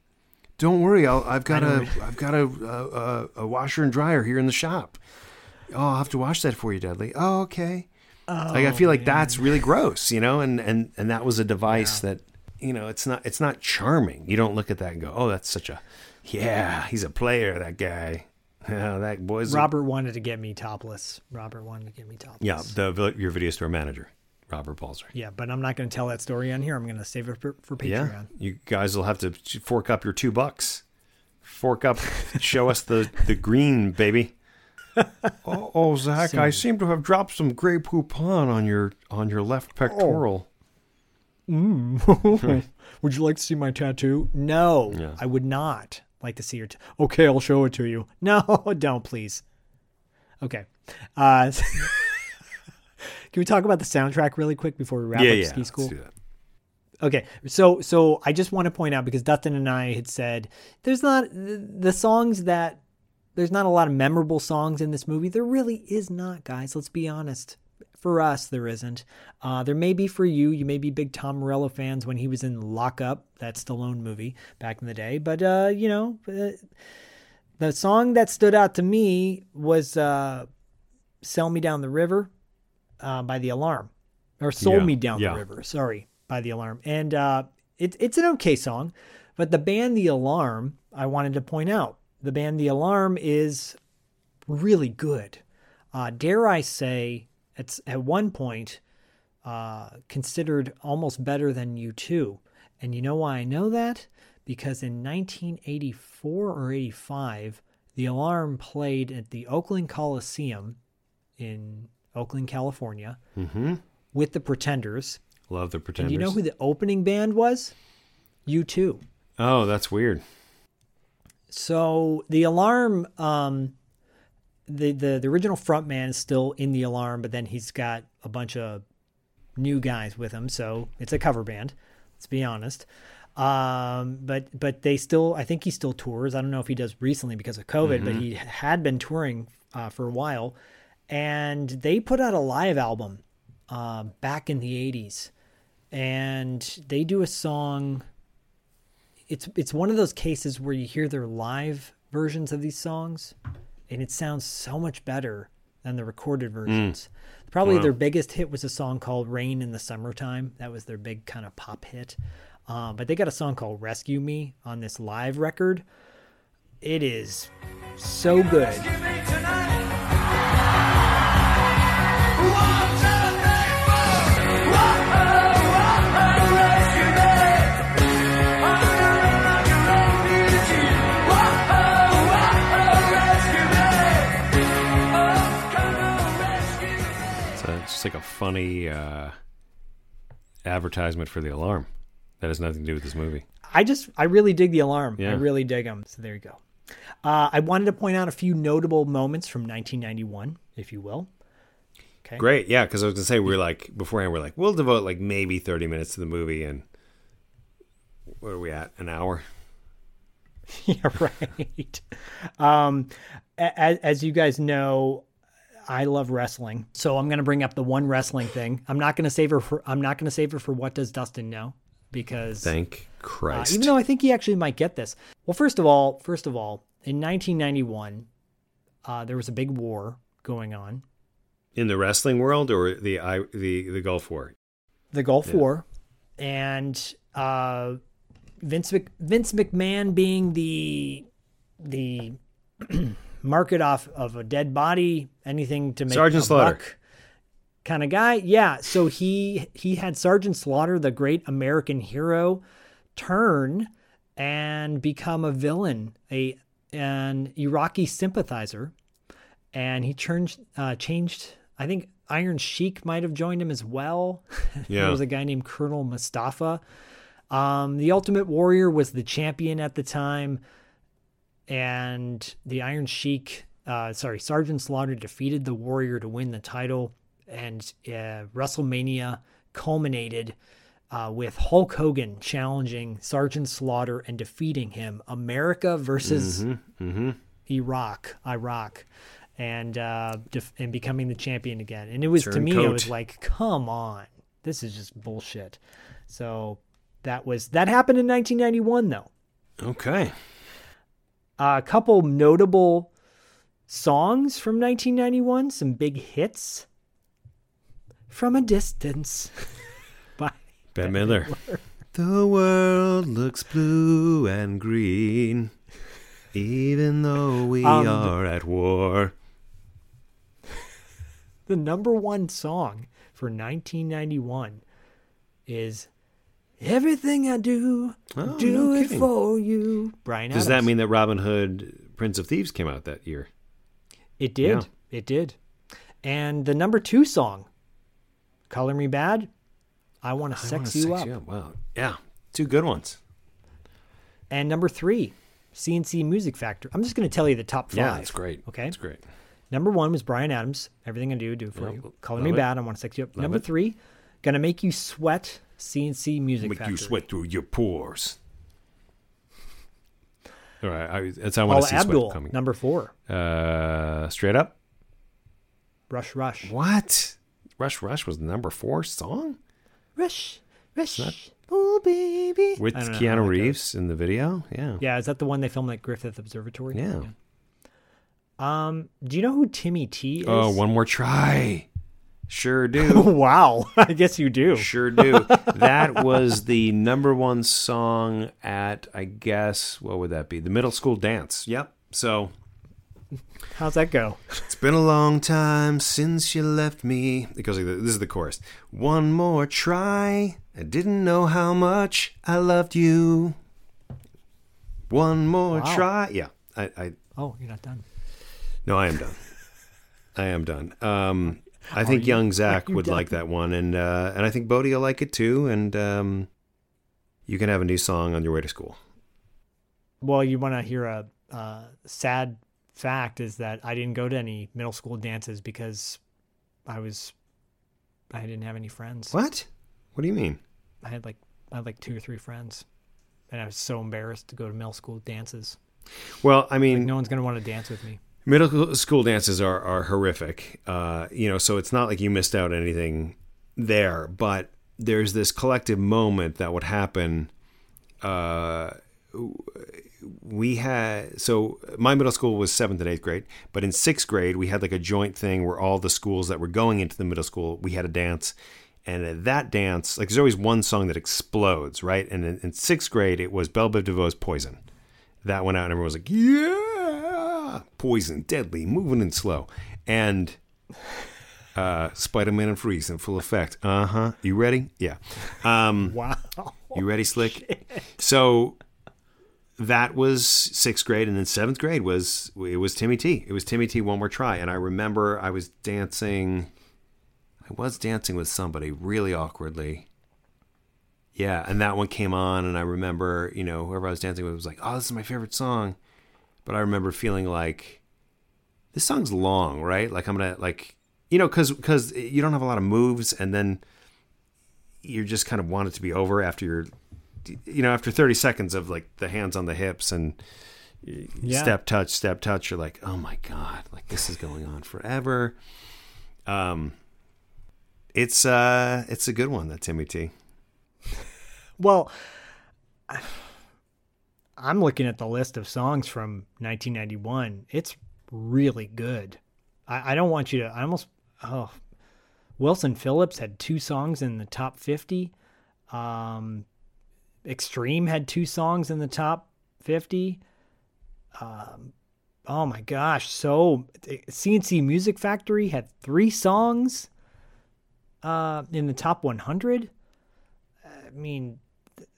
Don't worry, I'll, I've got a I've got a, a a washer and dryer here in the shop. Oh, I'll have to wash that for you, Dudley. Oh, okay. Oh, like I feel like that's really gross, you know, and and and that was a device that you know it's not it's not charming. You don't look at that and go, oh, that's such a yeah, he's a player, that guy. Yeah, that boy's a- Robert wanted to get me topless. Robert wanted to get me topless. yeah, the your video store manager, Robert Balzer. Yeah, but I'm not going to tell that story on here. I'm going to save it for, for Patreon. Yeah, you guys will have to fork up your two bucks. Fork up, show us the the green, baby. oh, oh, Zach, I seem to have dropped some Grey Poupon on your on your left pectoral. would you like to see my tattoo? No, Yeah. I would not like to see your. T- okay, I'll show it to you. No, don't please. Okay. Uh, can we talk about the soundtrack really quick before we wrap yeah, up yeah. ski let's school? do that. Okay, so so I just want to point out because Dustin and I had said there's not the songs that there's not a lot of memorable songs in this movie. There really is not, guys. Let's be honest. For us, there isn't. Uh, there may be for you. You may be big Tom Morello fans when he was in Lock Up, that Stallone movie back in the day. But uh, you know, uh, the song that stood out to me was uh, "Sell Me Down the River" uh, by The Alarm, or "Sold Yeah, Me Down yeah. the River." Sorry, by The Alarm. And uh, it, it's an okay song, but the band The Alarm, I wanted to point out, the band The Alarm is really good. Uh, dare I say, it's at one point uh, considered almost better than U2. And you know why I know that? Because in 1984 or 85, The Alarm played at the Oakland Coliseum in Oakland, California, Mm-hmm. with the Pretenders. Love the And Pretenders. you know who the opening band was? U2. oh, that's weird. So the alarm, um, the, the the original frontman is still in the alarm, but then he's got a bunch of new guys with him. So it's a cover band. Let's be honest. Um, but but they still, I think he still tours. I don't know if he does recently because of COVID, but he had been touring uh, for a while, and they put out a live album uh, back in the '80s, and they do a song it's it's one of those cases where you hear their live versions of these songs and it sounds so much better than the recorded versions. Probably Wow. their biggest hit was a song called Rain in the Summertime. That was their big kind of pop hit. Um, but they got a song called Rescue Me on this live record. It is so good. It's just like a funny uh, advertisement for the alarm. That has nothing to do with this movie. I just I really dig the alarm. I really dig them. So there you go. Uh, I wanted to point out a few notable moments from 1991, if you will. Okay. Great, yeah. Because I was gonna say we are like beforehand. We're like we'll devote like maybe thirty minutes to the movie, and where are we at? An hour. yeah, right. Um, as, as you guys know, I love wrestling, so I'm going to bring up the one wrestling thing. I'm not going to save her for. I'm not going to save her for what does Dustin know because Thank uh, Christ. even though I think he actually might get this. Well, first of all, first of all, in 1991, uh, there was a big war going on, in the wrestling world or the I the the Gulf War. the Gulf Yeah. War, and uh, Vince Mc, Vince McMahon being the the market off of a dead body, anything to make Sergeant a Slaughter. kind of guy. Yeah, so he he had Sergeant Slaughter, the great American hero, turn and become a villain, a an Iraqi sympathizer, and he changed uh, changed. I think Iron Sheik might have joined him as well. Yeah. there was a guy named Colonel Mustafa. Um, the Ultimate Warrior was the champion at the time, and the Iron Sheik, uh, sorry, Sergeant Slaughter defeated the Warrior to win the title, and uh, WrestleMania culminated uh, with Hulk Hogan challenging Sergeant Slaughter and defeating him. America versus Mm-hmm. Iraq, Iraq, and uh, def- and becoming the champion again. And it was to me, it was like, come on, this is just bullshit. So that was that happened in 1991, though. Okay. a couple notable songs from 1991, some big hits. From a distance. by Bette Midler. The world looks blue and green, even though we Um, are at war. The number one song for 1991 is Everything I Do, Oh, Do no It kidding. For You. Bryan Does that mean that Robin Hood, Prince of Thieves, came out that year? It did. Yeah. It did. And the number two song, Color Me Badd, I Want to Sex, you, Sex up. Wow. Yeah. Two good ones. And number three, C+C Music Factor. I'm just going to tell you the top five. Yeah, that's great. Okay. That's great. Number one was Bryan Adams. Everything I do, do for Yep. you. Color Love Me it. Bad. I want to sex you up. Love Number it. three, Gonna Make You Sweat. C+C Music Make Factory. you sweat through your pores. All right. I, that's how I want to see Abdul. sweat coming. Number four, Uh, straight up. Rush Rush. What? Rush Rush was the number four song Rush Rush. not- Oh baby. with I don't know how Keanu. Reeves in the video. Yeah. Yeah, is that the one they filmed at Griffith Observatory? Yeah. Um, do you know who Timmy T is? Oh, one more try. Sure do. wow, I guess you do. Sure do. that was the number one song at, I guess, what would that be? The middle school dance. Yep. So How's that go? it's been a long time since you left me. It goes like this. This is the chorus. One more try. I didn't know how much I loved you. One more Wow. try. Yeah. I, I Oh, you're not done. No, I am done. I am done. Um, I think young Zach you would done? like that one, and uh, and I think Bodie will like it too. And um, you can have a new song on your way to school. Well, you want to hear a uh, sad fact is that I didn't go to any middle school dances because I was I didn't have any friends. What? What do you mean? I had like I had like two or three friends, and I was so embarrassed to go to middle school dances. Well, I Like mean, no one's gonna want to dance with me. Middle school dances are are horrific. Uh, you know, so it's not like you missed out anything there, but there's this collective moment that would happen. Uh, we had so my middle school was seventh and eighth grade, but in sixth grade we had like a joint thing where all the schools that were going into the middle school we had a dance, and at that dance, like there's always one song that explodes, right? And in, in sixth grade it was Bell Biv DeVoe's "Poison." That went out, and everyone was like, "Yeah, poison, deadly, moving in slow," and uh, Spider-Man and Freeze in full effect. Uh huh. You ready? Yeah. Um, Wow. you ready, Slick? So that was sixth grade, and then seventh grade was it was Timmy T. It was Timmy T. One more try, and I remember I was dancing. I was dancing with somebody really awkwardly. Yeah, and that one came on, and I remember, you know, whoever I was dancing with was like, "Oh, this is my favorite song," but I remember feeling like this song's long, right? Like I'm gonna like, you know, because because you don't have a lot of moves, and then you just kind of want it to be over after you're you know after 30 seconds of like the hands on the hips and Yeah. step touch step touch you're like oh my god like this is going on forever um it's uh it's a good one that timmy t Well, I'm looking at the list of songs from 1991. It's really good. I, I don't want you to. I almost. Oh, Wilson Phillips had two songs in the top 50. Um, Extreme had two songs in the top 50. Um, oh my gosh! So C+C Music Factory had three songs. Uh, in the top 100. I mean,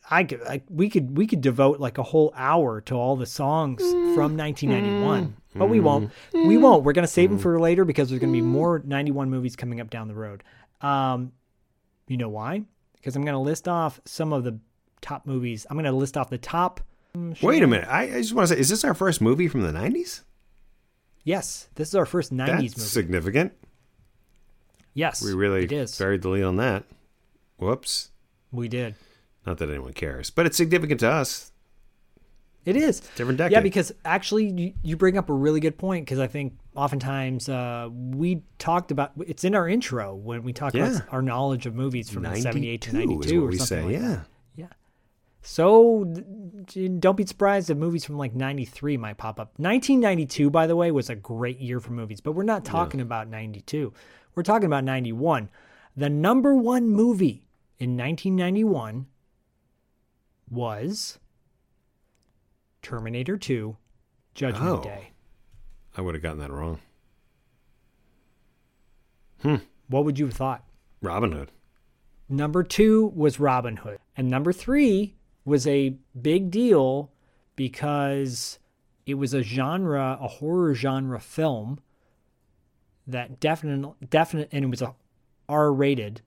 I could, I, we could, we could devote like a whole hour to all the songs mm. from 1991, mm. but we mm. won't. We won't. We're gonna save them for later because there's gonna be more 91 movies coming up down the road. Um, you know why? Because I'm gonna list off some of the top movies. I'm gonna list off the top. wait a minute I, I just want to say is this our first movie from the 90s Yes, this is our first 90s that's movie. significant yes, we really it is. buried the lead on that whoops we did. Not that anyone cares but it's significant to us It is. different decade Yeah, because actually, you, you bring up a really good point because I think oftentimes uh, we talked about it's in our intro when we talk Yeah. about our knowledge of movies from 78 to 92 92 is what or something say like yeah that. Yeah. So don't be surprised if movies from like 93 might pop up. 1992, by the way, was a great year for movies, but we're not talking about 92. We're talking about 91. The number one movie in 1991 was Terminator 2 Judgment Oh. Day. i would have gotten that wrong Hmm. What would you have thought? robin hood Number two was Robin Hood. And number three was a big deal because it was a genre, a horror genre film that definitely, definite, and it was a R rated.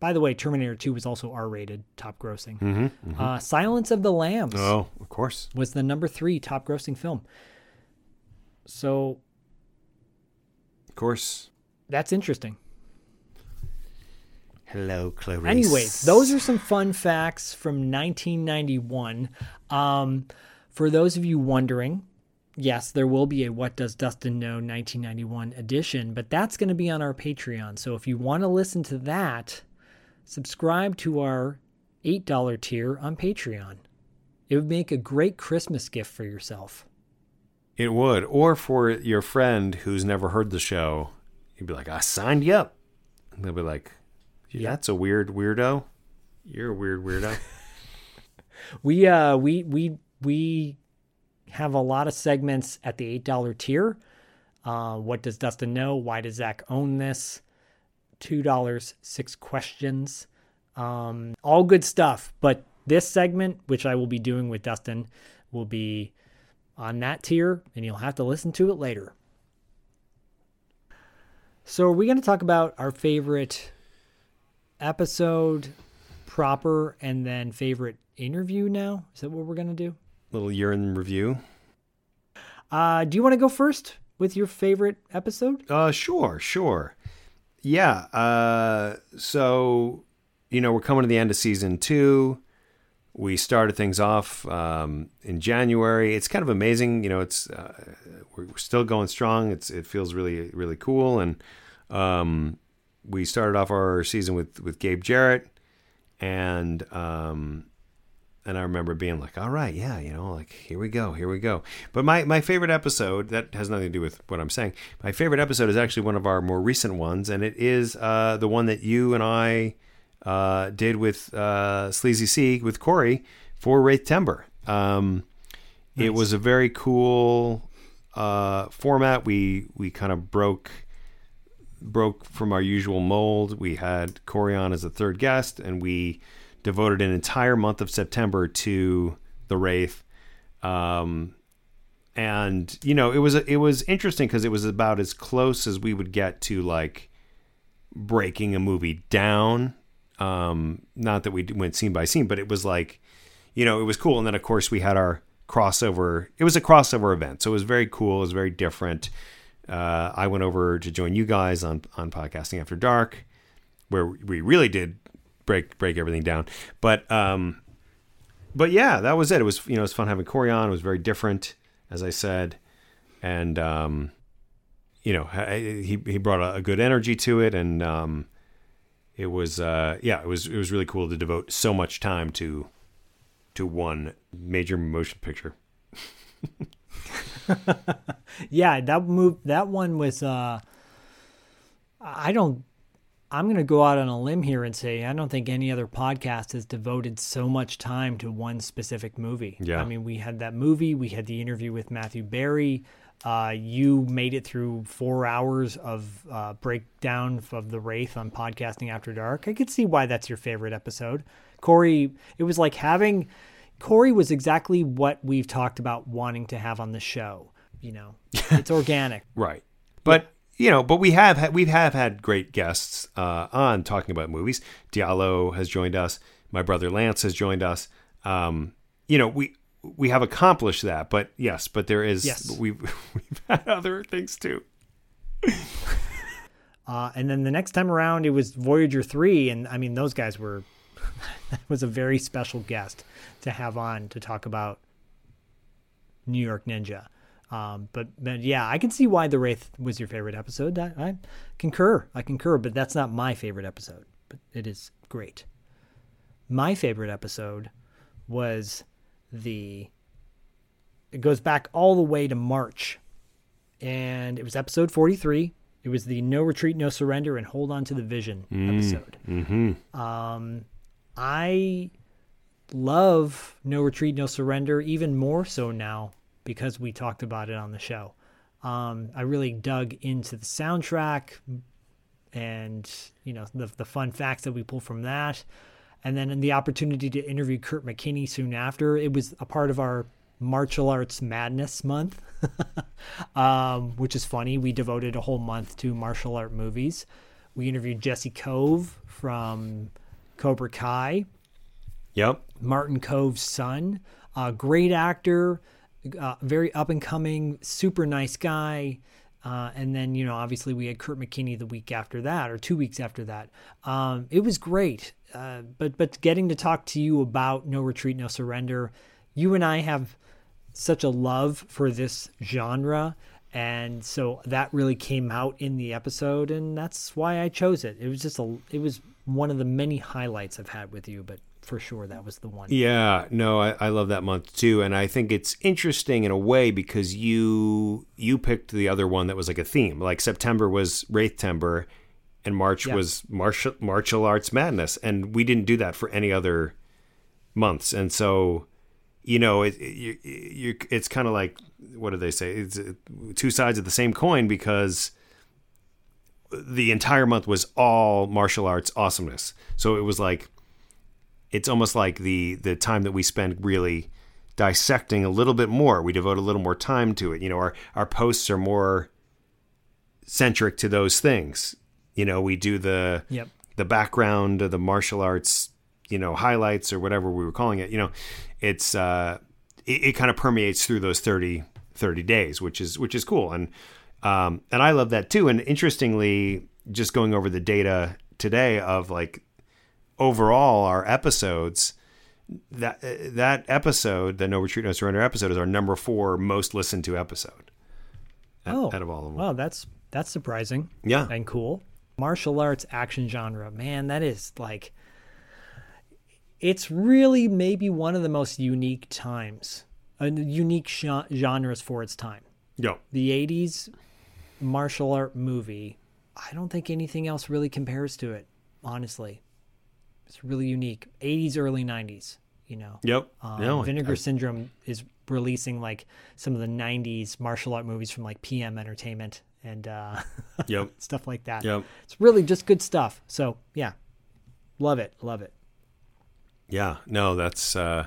By the way, Terminator 2 was also R rated, top grossing. mm-hmm. Uh, Silence of the Lambs oh of course was the number three top grossing film. So of course that's interesting. hello clarice Anyways, those are some fun facts from 1991. Um, for those of you wondering, yes, there will be a What Does Dustin Know 1991 edition, but that's going to be on our Patreon. So if you want to listen to that, subscribe to our $8 tier on Patreon. It would make a great Christmas gift for yourself. It would. Or for your friend who's never heard the show, you'd be like, I signed you up. They'll be like, yeah, "That's a weird weirdo. You're a weird weirdo." We uh we we we have a lot of segments at the eight dollar tier. Uh, what does Dustin know? Why does Zach own this? Two dollars, six questions. Um, all good stuff. But this segment, which I will be doing with Dustin, will be on that tier, and you'll have to listen to it later. So, are we going to talk about our favorite episode proper and then favorite interview now? Is that what we're going to do? Little year in review. Uh, do you want to go first with your favorite episode? Uh, sure, sure. Yeah. Uh, so you know we're coming to the end of season two. We started things off um, in January. It's kind of amazing. You know, it's uh, we're still going strong. It's it feels really really cool, and um, we started off our season with with Gabe Jarrett, and um, and I remember being like, all right, yeah, you know, like here we go, here we go. But my my favorite episode that has nothing to do with what I'm saying. My favorite episode is actually one of our more recent ones, and it is uh, the one that you and I uh, did with uh, Sleazy C with Corey for Wraith Timber. Um, nice. It was a very cool uh, format. We we kind of broke broke from our usual mold. We had Corey on as a third guest, and we devoted an entire month of September to the Wraith. Um, and you know, it was it was interesting because it was about as close as we would get to like breaking a movie down. Um, not that we went scene by scene, but it was like, you know, it was cool. And then of course we had our crossover. It was a crossover event, so it was very cool. It was very different. Uh, I went over to join you guys on on podcasting after dark, where we really did break break everything down. But um, but yeah, that was it. It was you know it was fun having Corey on. It was very different, as I said, and um, you know he he brought a, a good energy to it, and um, it was uh, yeah it was it was really cool to devote so much time to to one major motion picture. yeah, that move that one was uh I don't I'm going to go out on a limb here and say I don't think any other podcast has devoted so much time to one specific movie. Yeah. I mean, we had that movie, we had the interview with Matthew Barry. Uh, you made it through four hours of uh, breakdown of the Wraith on Podcasting After Dark. I could see why that's your favorite episode. Corey, it was like having Corey was exactly what we've talked about wanting to have on the show. You know, it's organic. right. But you know, but we have had, we have had great guests uh, on talking about movies. Diallo has joined us. My brother Lance has joined us. Um, you know, we we have accomplished that. But yes, but there is yes. we've we've had other things too. uh, and then the next time around, it was Voyager three, and I mean those guys were that was a very special guest to have on to talk about New York Ninja. Um, but, but yeah, I can see why the Wraith was your favorite episode. I, I concur. I concur, but that's not my favorite episode. But it is great. My favorite episode was the. It goes back all the way to March, and it was episode forty-three. It was the No Retreat, No Surrender, and Hold On to the Vision Mm, episode. Mm-hmm. Um, I love No Retreat, No Surrender even more so now because we talked about it on the show. Um, I really dug into the soundtrack and you know the the fun facts that we pull from that, and then the opportunity to interview Kurt McKinney soon after. It was a part of our martial arts madness month, um, which is funny. We devoted a whole month to martial art movies. We interviewed Jesse Kove from Cobra Kai. Yep. Martin Kove's son, a great actor, uh, very up and coming, super nice guy. Uh, and then, you know, obviously we had Kurt McKinney the week after that or two weeks after that. Um, it was great. Uh, but, but getting to talk to you about No Retreat, No Surrender, you and I have such a love for this genre. And so that really came out in the episode. And that's why I chose it. It was just a, it was one of the many highlights I've had with you, but for sure that was the one. Yeah, no, I, I love that month too, and I think it's interesting in a way because you you picked the other one that was like a theme. Like September was Wraith Timber, and March Yeah. was martial martial arts madness, and we didn't do that for any other months, and so you know it, it you, you it's kind of like what do they say? It's two sides of the same coin because the entire month was all martial arts awesomeness. So it was like it's almost like the the time that we spend really dissecting a little bit more. We devote a little more time to it. You know, our our posts are more centric to those things. You know, we do the Yep. the background of the martial arts, you know, highlights or whatever we were calling it. You know, it's uh it, it kind of permeates through those 30 30 days, which is which is cool. And um and I love that too. And interestingly, just going over the data today of like overall our episodes that that episode, the No Retreat No Surrender episode, is our number four most listened to episode. Oh, out of all of them. Wow, that's that's surprising. Yeah. and cool. Martial arts action genre, man, that is like it's really maybe one of the most unique times, uh, unique gen- genres for its time. Yeah, The '80s martial art movie, I don't think anything else really compares to it. Honestly, it's really unique. '80s, early '90s, you know. Yep. Um, No, Vinegar I- Syndrome is releasing like some of the '90s martial art movies from like PM Entertainment and uh, Yep. stuff like that. Yep. It's really just good stuff. So yeah, love it, love it. Yeah. No, that's uh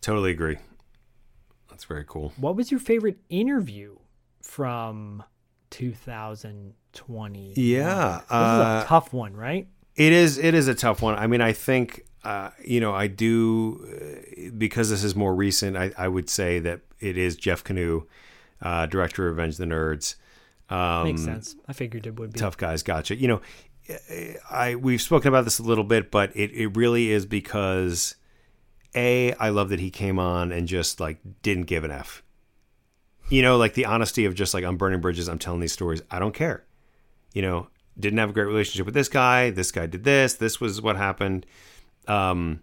totally agree. That's very cool. What was your favorite interview from 2020? Yeah, this is uh, a tough one, right? It is. It is a tough one. I mean, I think uh, you know, I do uh, because this is more recent. I, I would say that it is Jeff Kanew, uh, director of Revenge of the Nerds. Um, Makes sense. I figured it would be. Tough guys, gotcha. You know, I we've spoken about this a little bit, but it, it really is because a I love that he came on and just like didn't give an f. You know, like the honesty of just like I'm burning bridges. I'm telling these stories. I don't care. You know, didn't have a great relationship with this guy. This guy did this. This was what happened. Um,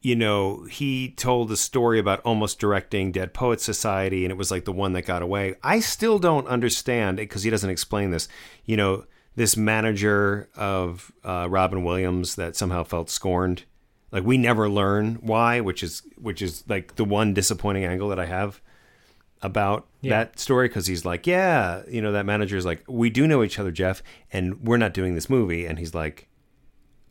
you know, he told a story about almost directing Dead Poets Society, and it was like the one that got away. I still don't understand it because he doesn't explain this. You know, this manager of uh, Robin Williams that somehow felt scorned. Like we never learn why, which is which is like the one disappointing angle that I have about Yeah. that story because he's like, yeah, you know, that manager is like, we do know each other, Jeff, and we're not doing this movie, and he's like,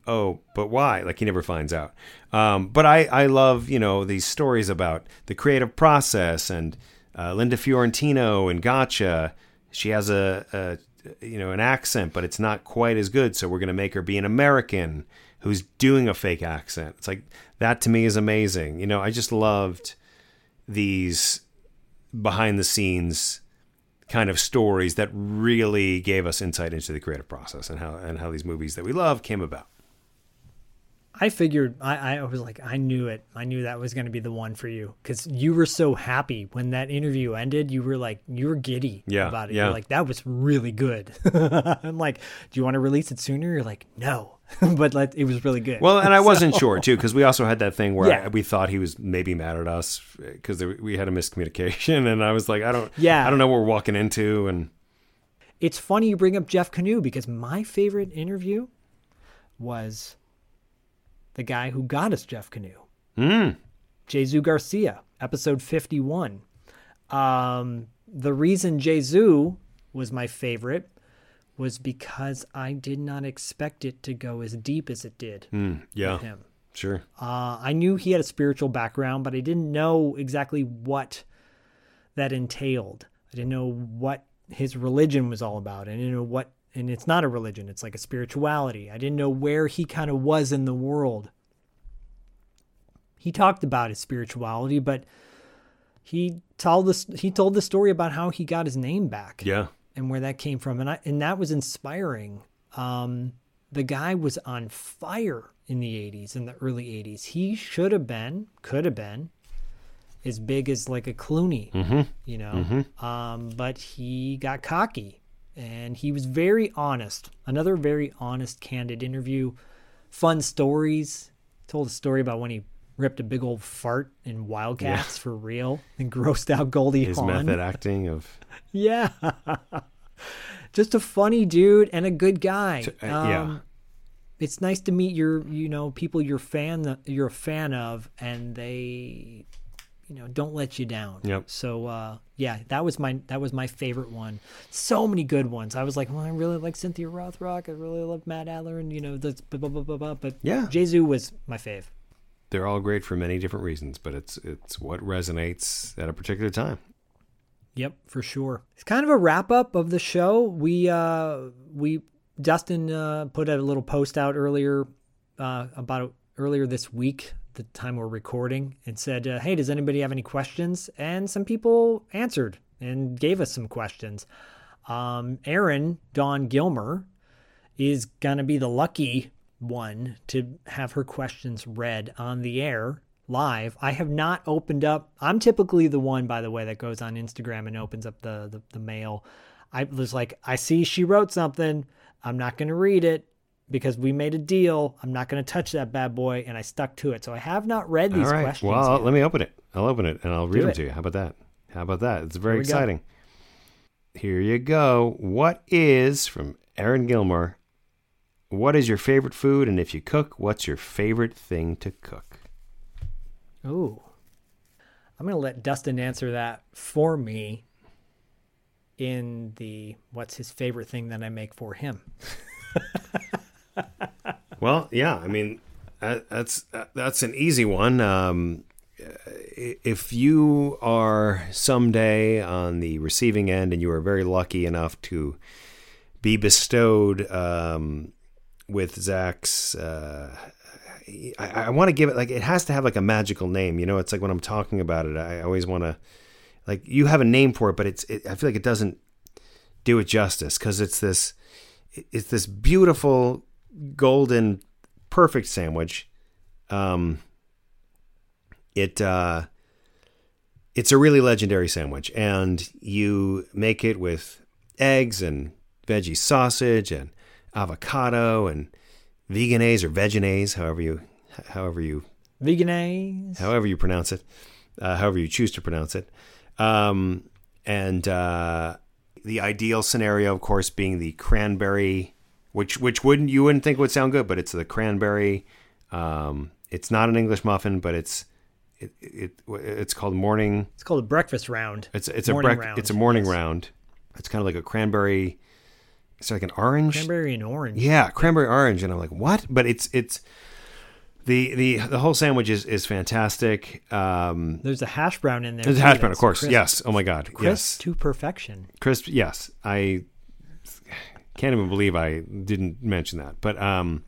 oh, but why? Like he never finds out. Um, but I, I love, you know, these stories about the creative process and uh, Linda Fiorentino and Gotcha. She has a, a, you know, an accent, but it's not quite as good. So we're going to make her be an American who's doing a fake accent. It's like that to me is amazing. You know, I just loved these behind the scenes kind of stories that really gave us insight into the creative process and how and how these movies that we love came about. I figured I, I was like I knew it. I knew that was going to be the one for you because you were so happy when that interview ended. You were like you were giddy Yeah, about it. yeah. You're like that was really good. I'm like, do you want to release it sooner? You're like, no, but like, it was really good. Well, and I wasn't sure too because we also had that thing where Yeah. I, we thought he was maybe mad at us because we had a miscommunication, and I was like, I don't, Yeah. I don't know what we're walking into, and It's funny you bring up Jeff Kanew because my favorite interview was the guy who got us Jeff Kanew. mm, Jsu Garcia, episode 51. Um, the reason Jsu was my favorite was because I did not expect it to go as deep as it did mm, yeah, with him. sure, Uh, I knew he had a spiritual background, but I didn't know exactly what that entailed. I didn't know what his religion was all about. I didn't know what, and it's not a religion, it's like a spirituality. I didn't know where he kind of was in the world. He talked about his spirituality, but he told this he told the story about how he got his name back yeah, and where that came from. And I, and that was inspiring. Um the guy was on fire in the 80s in the early 80s he should have been could have been as big as like a Clooney mm-hmm. you know? Um but he got cocky and he was very honest. Another very honest candid interview. Fun stories. Told a story about when he ripped a big old fart in wildcats for real and grossed out goldie his hawn method acting of yeah. just a funny dude and a good guy. So, uh, yeah. Um, it's nice to meet your, you know, people you're fan you're a fan of, and they, you know, don't let you down. Yep. So, uh, yeah, that was my that was my favorite one. So many good ones. I was like, well, I really like Cynthia Rothrock. I really love Matt Adler, and you know, the blah, blah, blah, blah, blah. But Yeah. Jsu was my fave. They're all great for many different reasons, but it's it's what resonates at a particular time. Yep, for sure. It's kind of a wrap up of the show. We uh we Dustin uh, put a little post out earlier uh, about earlier this week, the time we're recording, and said, uh, "Hey, does anybody have any questions?" And some people answered and gave us some questions. Um, Aaron Don Gilmer is gonna be the lucky one to have her questions read on the air live. I have not opened up. I'm typically the one, by the way, that goes on Instagram and opens up the the, the mail. I was like, I see she wrote something. I'm not going to read it because we made a deal. I'm not going to touch that bad boy, and I stuck to it. So I have not read these all right. questions. Well, yet. let me open it. I'll open it and I'll read Do them it. to you. How about that? How about that? It's very Here we go. exciting. Here you go. What is from Aaron Gilmore? What is your favorite food? And if you cook, what's your favorite thing to cook? Ooh. I'm going to let Dustin answer that for me in the what's his favorite thing that I make for him. Well, yeah. I mean, that's that's an easy one. Um, if you are someday on the receiving end and you are very lucky enough to be bestowed um, with Zach's, uh, I, I want to give it like it has to have like a magical name. You know, it's like when I'm talking about it, I always want to like you have a name for it, but it's it, I feel like it doesn't do it justice because it's this it's this beautiful golden perfect sandwich um it uh it's a really legendary sandwich and you make it with eggs and veggie sausage and avocado and veganese or veganese however you however you Veganese. however you pronounce it, uh, however you choose to pronounce it. Um, and uh, the ideal scenario, of course, being the cranberry, which which wouldn't you wouldn't think would sound good, but it's the cranberry. Um, it's not an English muffin, but it's it, it it's called morning. It's called a breakfast round. It's it's a Morning brec- round, it's a morning yes. round. It's kind of like a cranberry. It's like an orange. Cranberry and orange. Yeah, cranberry orange, and I'm like, what? But it's it's the the the whole sandwich is is fantastic. Um, There's a hash brown in there. there's a hash brown, of course. crisp- Yes. Oh my God. Crisp yes. to perfection. Crisp. Yes. I can't even believe I didn't mention that. But um,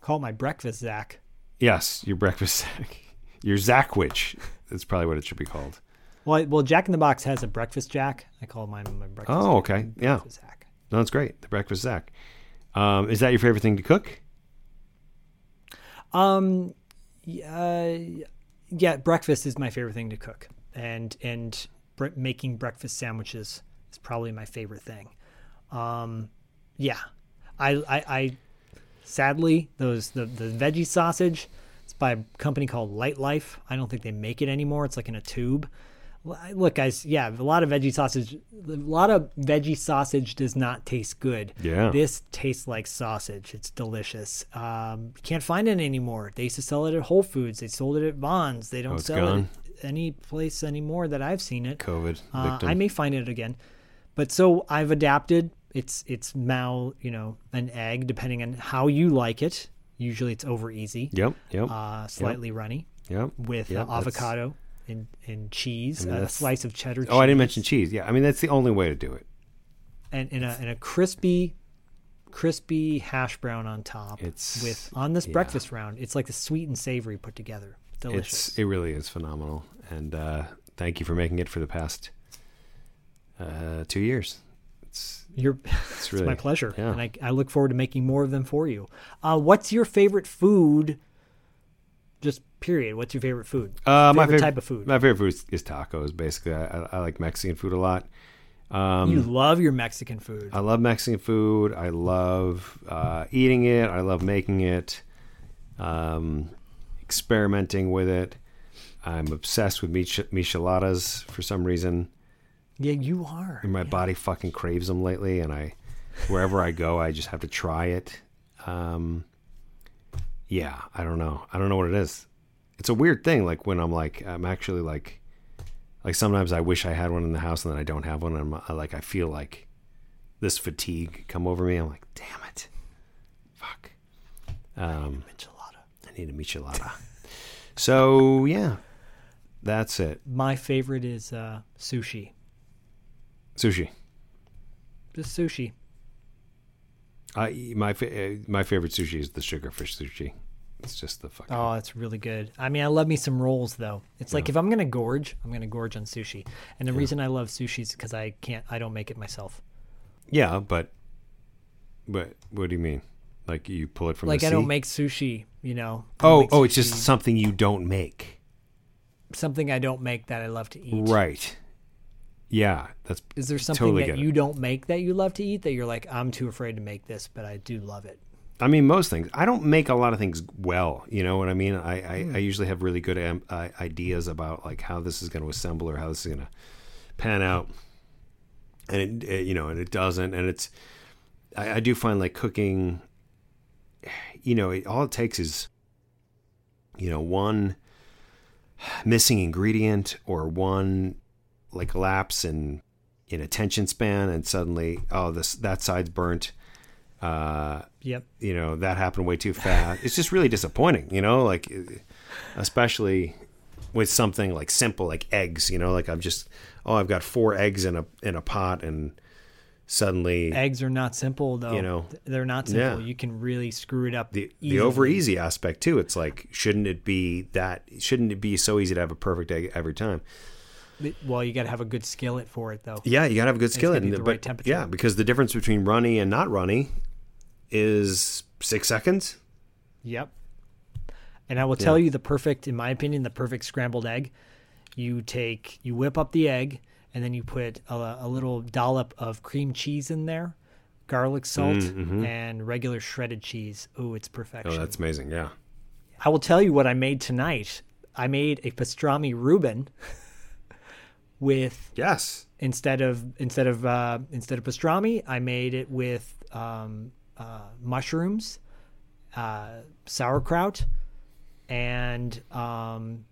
Call my breakfast, Zach. yes, your breakfast Zach, your Zackwich. That's probably what it should be called. Well, I, well, Jack in the Box has a breakfast Jack. I call mine my breakfast. Oh, okay. Yeah. No, that's great. The breakfast Zach. Um, is that your favorite thing to cook? Um, uh, yeah, breakfast is my favorite thing to cook, and and bre- making breakfast sandwiches is probably my favorite thing. Um, yeah, I I, I sadly those the the veggie sausage. It's by a company called Lightlife. I don't think they make it anymore. It's like in a tube. Look, guys, yeah, a lot of veggie sausage. A lot of veggie sausage does not taste good. Yeah. This tastes like sausage. It's delicious. Um, you can't find it anymore. They used to sell it at Whole Foods. They sold it at Vons. They don't Oh, sell gone? it any place anymore that I've seen it. COVID Uh. I may find it again, but so I've adapted. It's it's now you know an egg depending on how you like it. Usually it's over easy. Yep. Yep. Uh, slightly runny yep. with Yep, uh, avocado and, and cheese, mean, a slice of cheddar. cheese, Oh, I didn't mention cheese. Yeah. I mean, that's the only way to do it. and, in a and a crispy, crispy hash brown on top. It's- with on this yeah. breakfast round. It's like the sweet and savory put together. Delicious. It's it really is phenomenal, and uh, thank you for making it for the past uh, two years. It's You're, it's it's really my pleasure, Yeah. and I, I look forward to making more of them for you. Uh, what's your favorite food? Just period. What's your favorite food? Uh, my favorite favorite type of food. My favorite food is, is tacos. Basically, I, I, I like Mexican food a lot. Um, you love your Mexican food. I love Mexican food. I love uh, eating it. I love making it. Um, experimenting with it. I'm obsessed with mich- micheladas for some reason. Yeah, you are. and my body fucking craves them lately, and I wherever I go, I just have to try it. Um, yeah, I don't know. I don't know what it is. It's a weird thing. Like when I'm like, I'm actually like, like sometimes I wish I had one in the house and then I don't have one. And I'm I, like, I feel like this fatigue come over me. I'm like, damn it, fuck. Um, Enchilada. I need a michelada. so yeah, that's it. My favorite is uh, sushi. Sushi. Just sushi. I my fa- uh, my favorite sushi is the sugarfish sushi. It's just the fucking. Oh, it's really good. I mean, I love me some rolls though. It's like Yeah. if I'm gonna gorge, I'm gonna gorge on sushi. And the reason I love sushi is because I can't, I don't make it myself. Yeah, but but what do you mean? Like you pull it from like the I sea? don't make sushi. You know. Oh, oh, it's just something you don't make. something I don't make that I love to eat. Right. Yeah, that's Is there something totally that you don't make that you love to eat that you're like, I'm too afraid to make this, but I do love it? I mean, most things. I don't make a lot of things well. You know what I mean? I I, Hmm. I usually have really good uh, ideas about like how this is going to assemble or how this is going to pan out, and it, it you know, and it doesn't. And it's I, I do find like cooking. You know, it, all it takes is you know one missing ingredient or one like lapse in in attention span, and suddenly oh this that side's burnt. Uh, Yep. you know that happened way too fast it's just really disappointing you know like especially with something like simple like eggs you know like i'm just oh i've got four eggs in a in a pot and suddenly Eggs are not simple though. You know, they're not simple. yeah. You can really screw it up. the the over easy aspect too it's like shouldn't it be that shouldn't it be so easy to have a perfect egg every time Well, you got to have a good skillet for it though. yeah you gotta have a good It's skillet be the but right temperature. yeah because the difference between runny and not runny is six seconds Yep. And I will tell you the perfect, in my opinion, the perfect scrambled egg. You take, you whip up the egg, and then you put a, a little dollop of cream cheese in there, garlic salt, mm, mm-hmm. and regular shredded cheese. Oh, it's perfection. oh that's amazing yeah I will tell you what I made tonight. I made a pastrami Reuben with yes instead of instead of uh, instead of pastrami, I made it with um, uh, mushrooms, uh, sauerkraut, and um,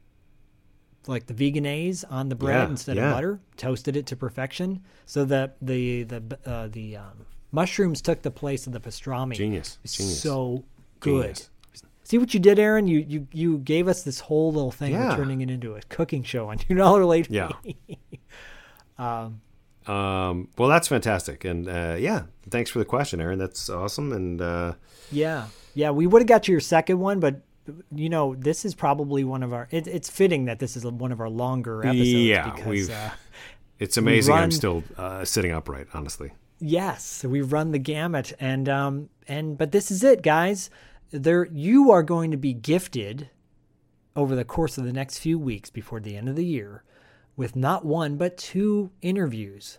like the veganaise on the bread Yeah, instead yeah. of butter. Toasted it to perfection, so that the the uh, the um, mushrooms took the place of the pastrami. Genius, genius. So good. Genius. See what you did, Aaron? You you you gave us this whole little thing. Yeah. turning it into a cooking show on two dollar late. Yeah. fee. Um, well, that's fantastic, and uh, yeah, thanks for the question, Aaron. That's awesome, and uh, Yeah, yeah, we would have got you your second one, but you know, this is probably one of our. It, it's fitting that this is one of our longer episodes. Yeah, because, we've- Uh, it's amazing. I'm still uh, sitting upright, honestly. yes, we've run the gamut, and um, and but this is it, guys. There, you are going to be gifted over the course of the next few weeks before the end of the year with not one but two interviews.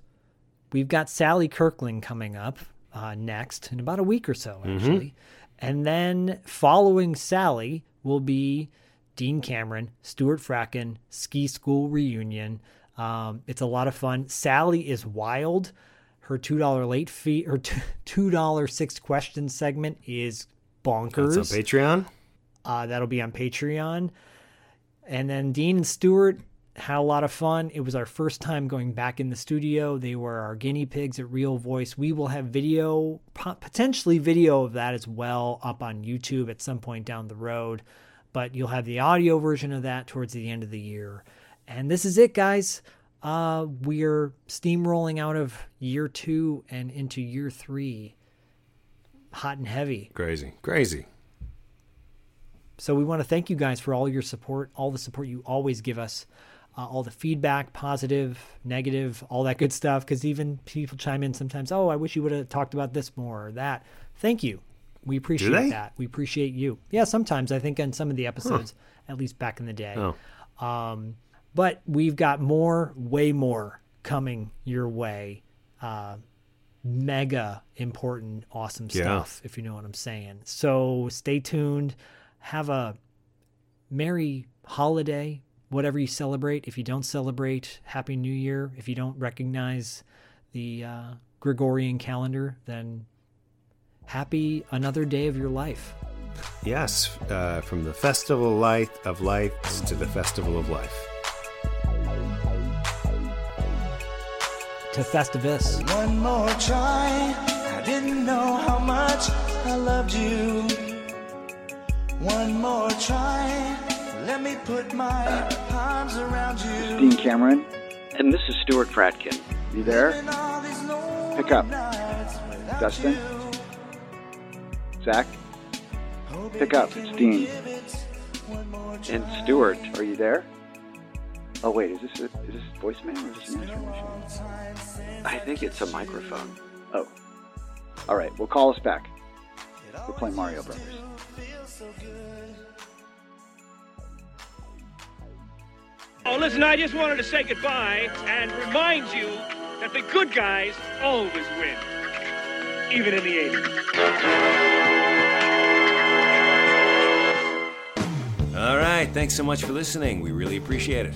We've got Sally Kirkland coming up uh, next in about a week or so, actually. And then following Sally will be Dean Cameron, Stuart Fratkin, Ski School Reunion. Um, it's a lot of fun. Sally is wild. Her $2 late fee, her $2 six question segment is bonkers. That's on Patreon. Uh, that'll be on Patreon. And then Dean and Stuart had a lot of fun. It was our first time going back in the studio. They were our guinea pigs at Real Voice. We will have video, potentially video of that as well, up on YouTube at some point down the road. But you'll have the audio version of that towards the end of the year. And this is it, guys. Uh, we're steamrolling out of year two and into year three, hot and heavy. Crazy, crazy. So we want to thank you guys for all your support, all the support you always give us, uh, all the feedback, positive, negative, all that good stuff. Because even people chime in sometimes, oh, I wish you would have talked about this more or that. Thank you. We appreciate that. We appreciate you. Yeah, sometimes I think on some of the episodes, at least back in the day. Oh. Um, but we've got more, way more coming your way. Uh, mega important, awesome Yeah. stuff, if you know what I'm saying. So stay tuned. Have a merry holiday, whatever you celebrate. If you don't celebrate Happy New Year, if you don't recognize the uh, Gregorian calendar, then happy another day of your life. Yes, uh, from the festival of life of lights to the festival of life. To Festivus. One more try. I didn't know how much I loved you. One more try. Let me put my arms around you. Dean Cameron, And this is Stuart Fratkin. you there? Pick up. Dustin? Zach? Pick up. It's Dean. And Stuart, Are you there? Oh wait, is this a, is this voicemail or is this an answering machine? I think it's a microphone. Oh. All right. Well, call us back. We're playing Mario Brothers. Oh, listen, I just wanted to say goodbye and remind you that the good guys always win, even in the 80s. All right. Thanks so much for listening. We really appreciate it.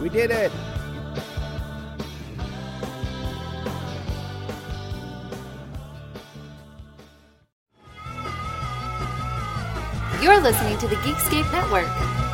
We did it. You're listening to the Geekscape Network.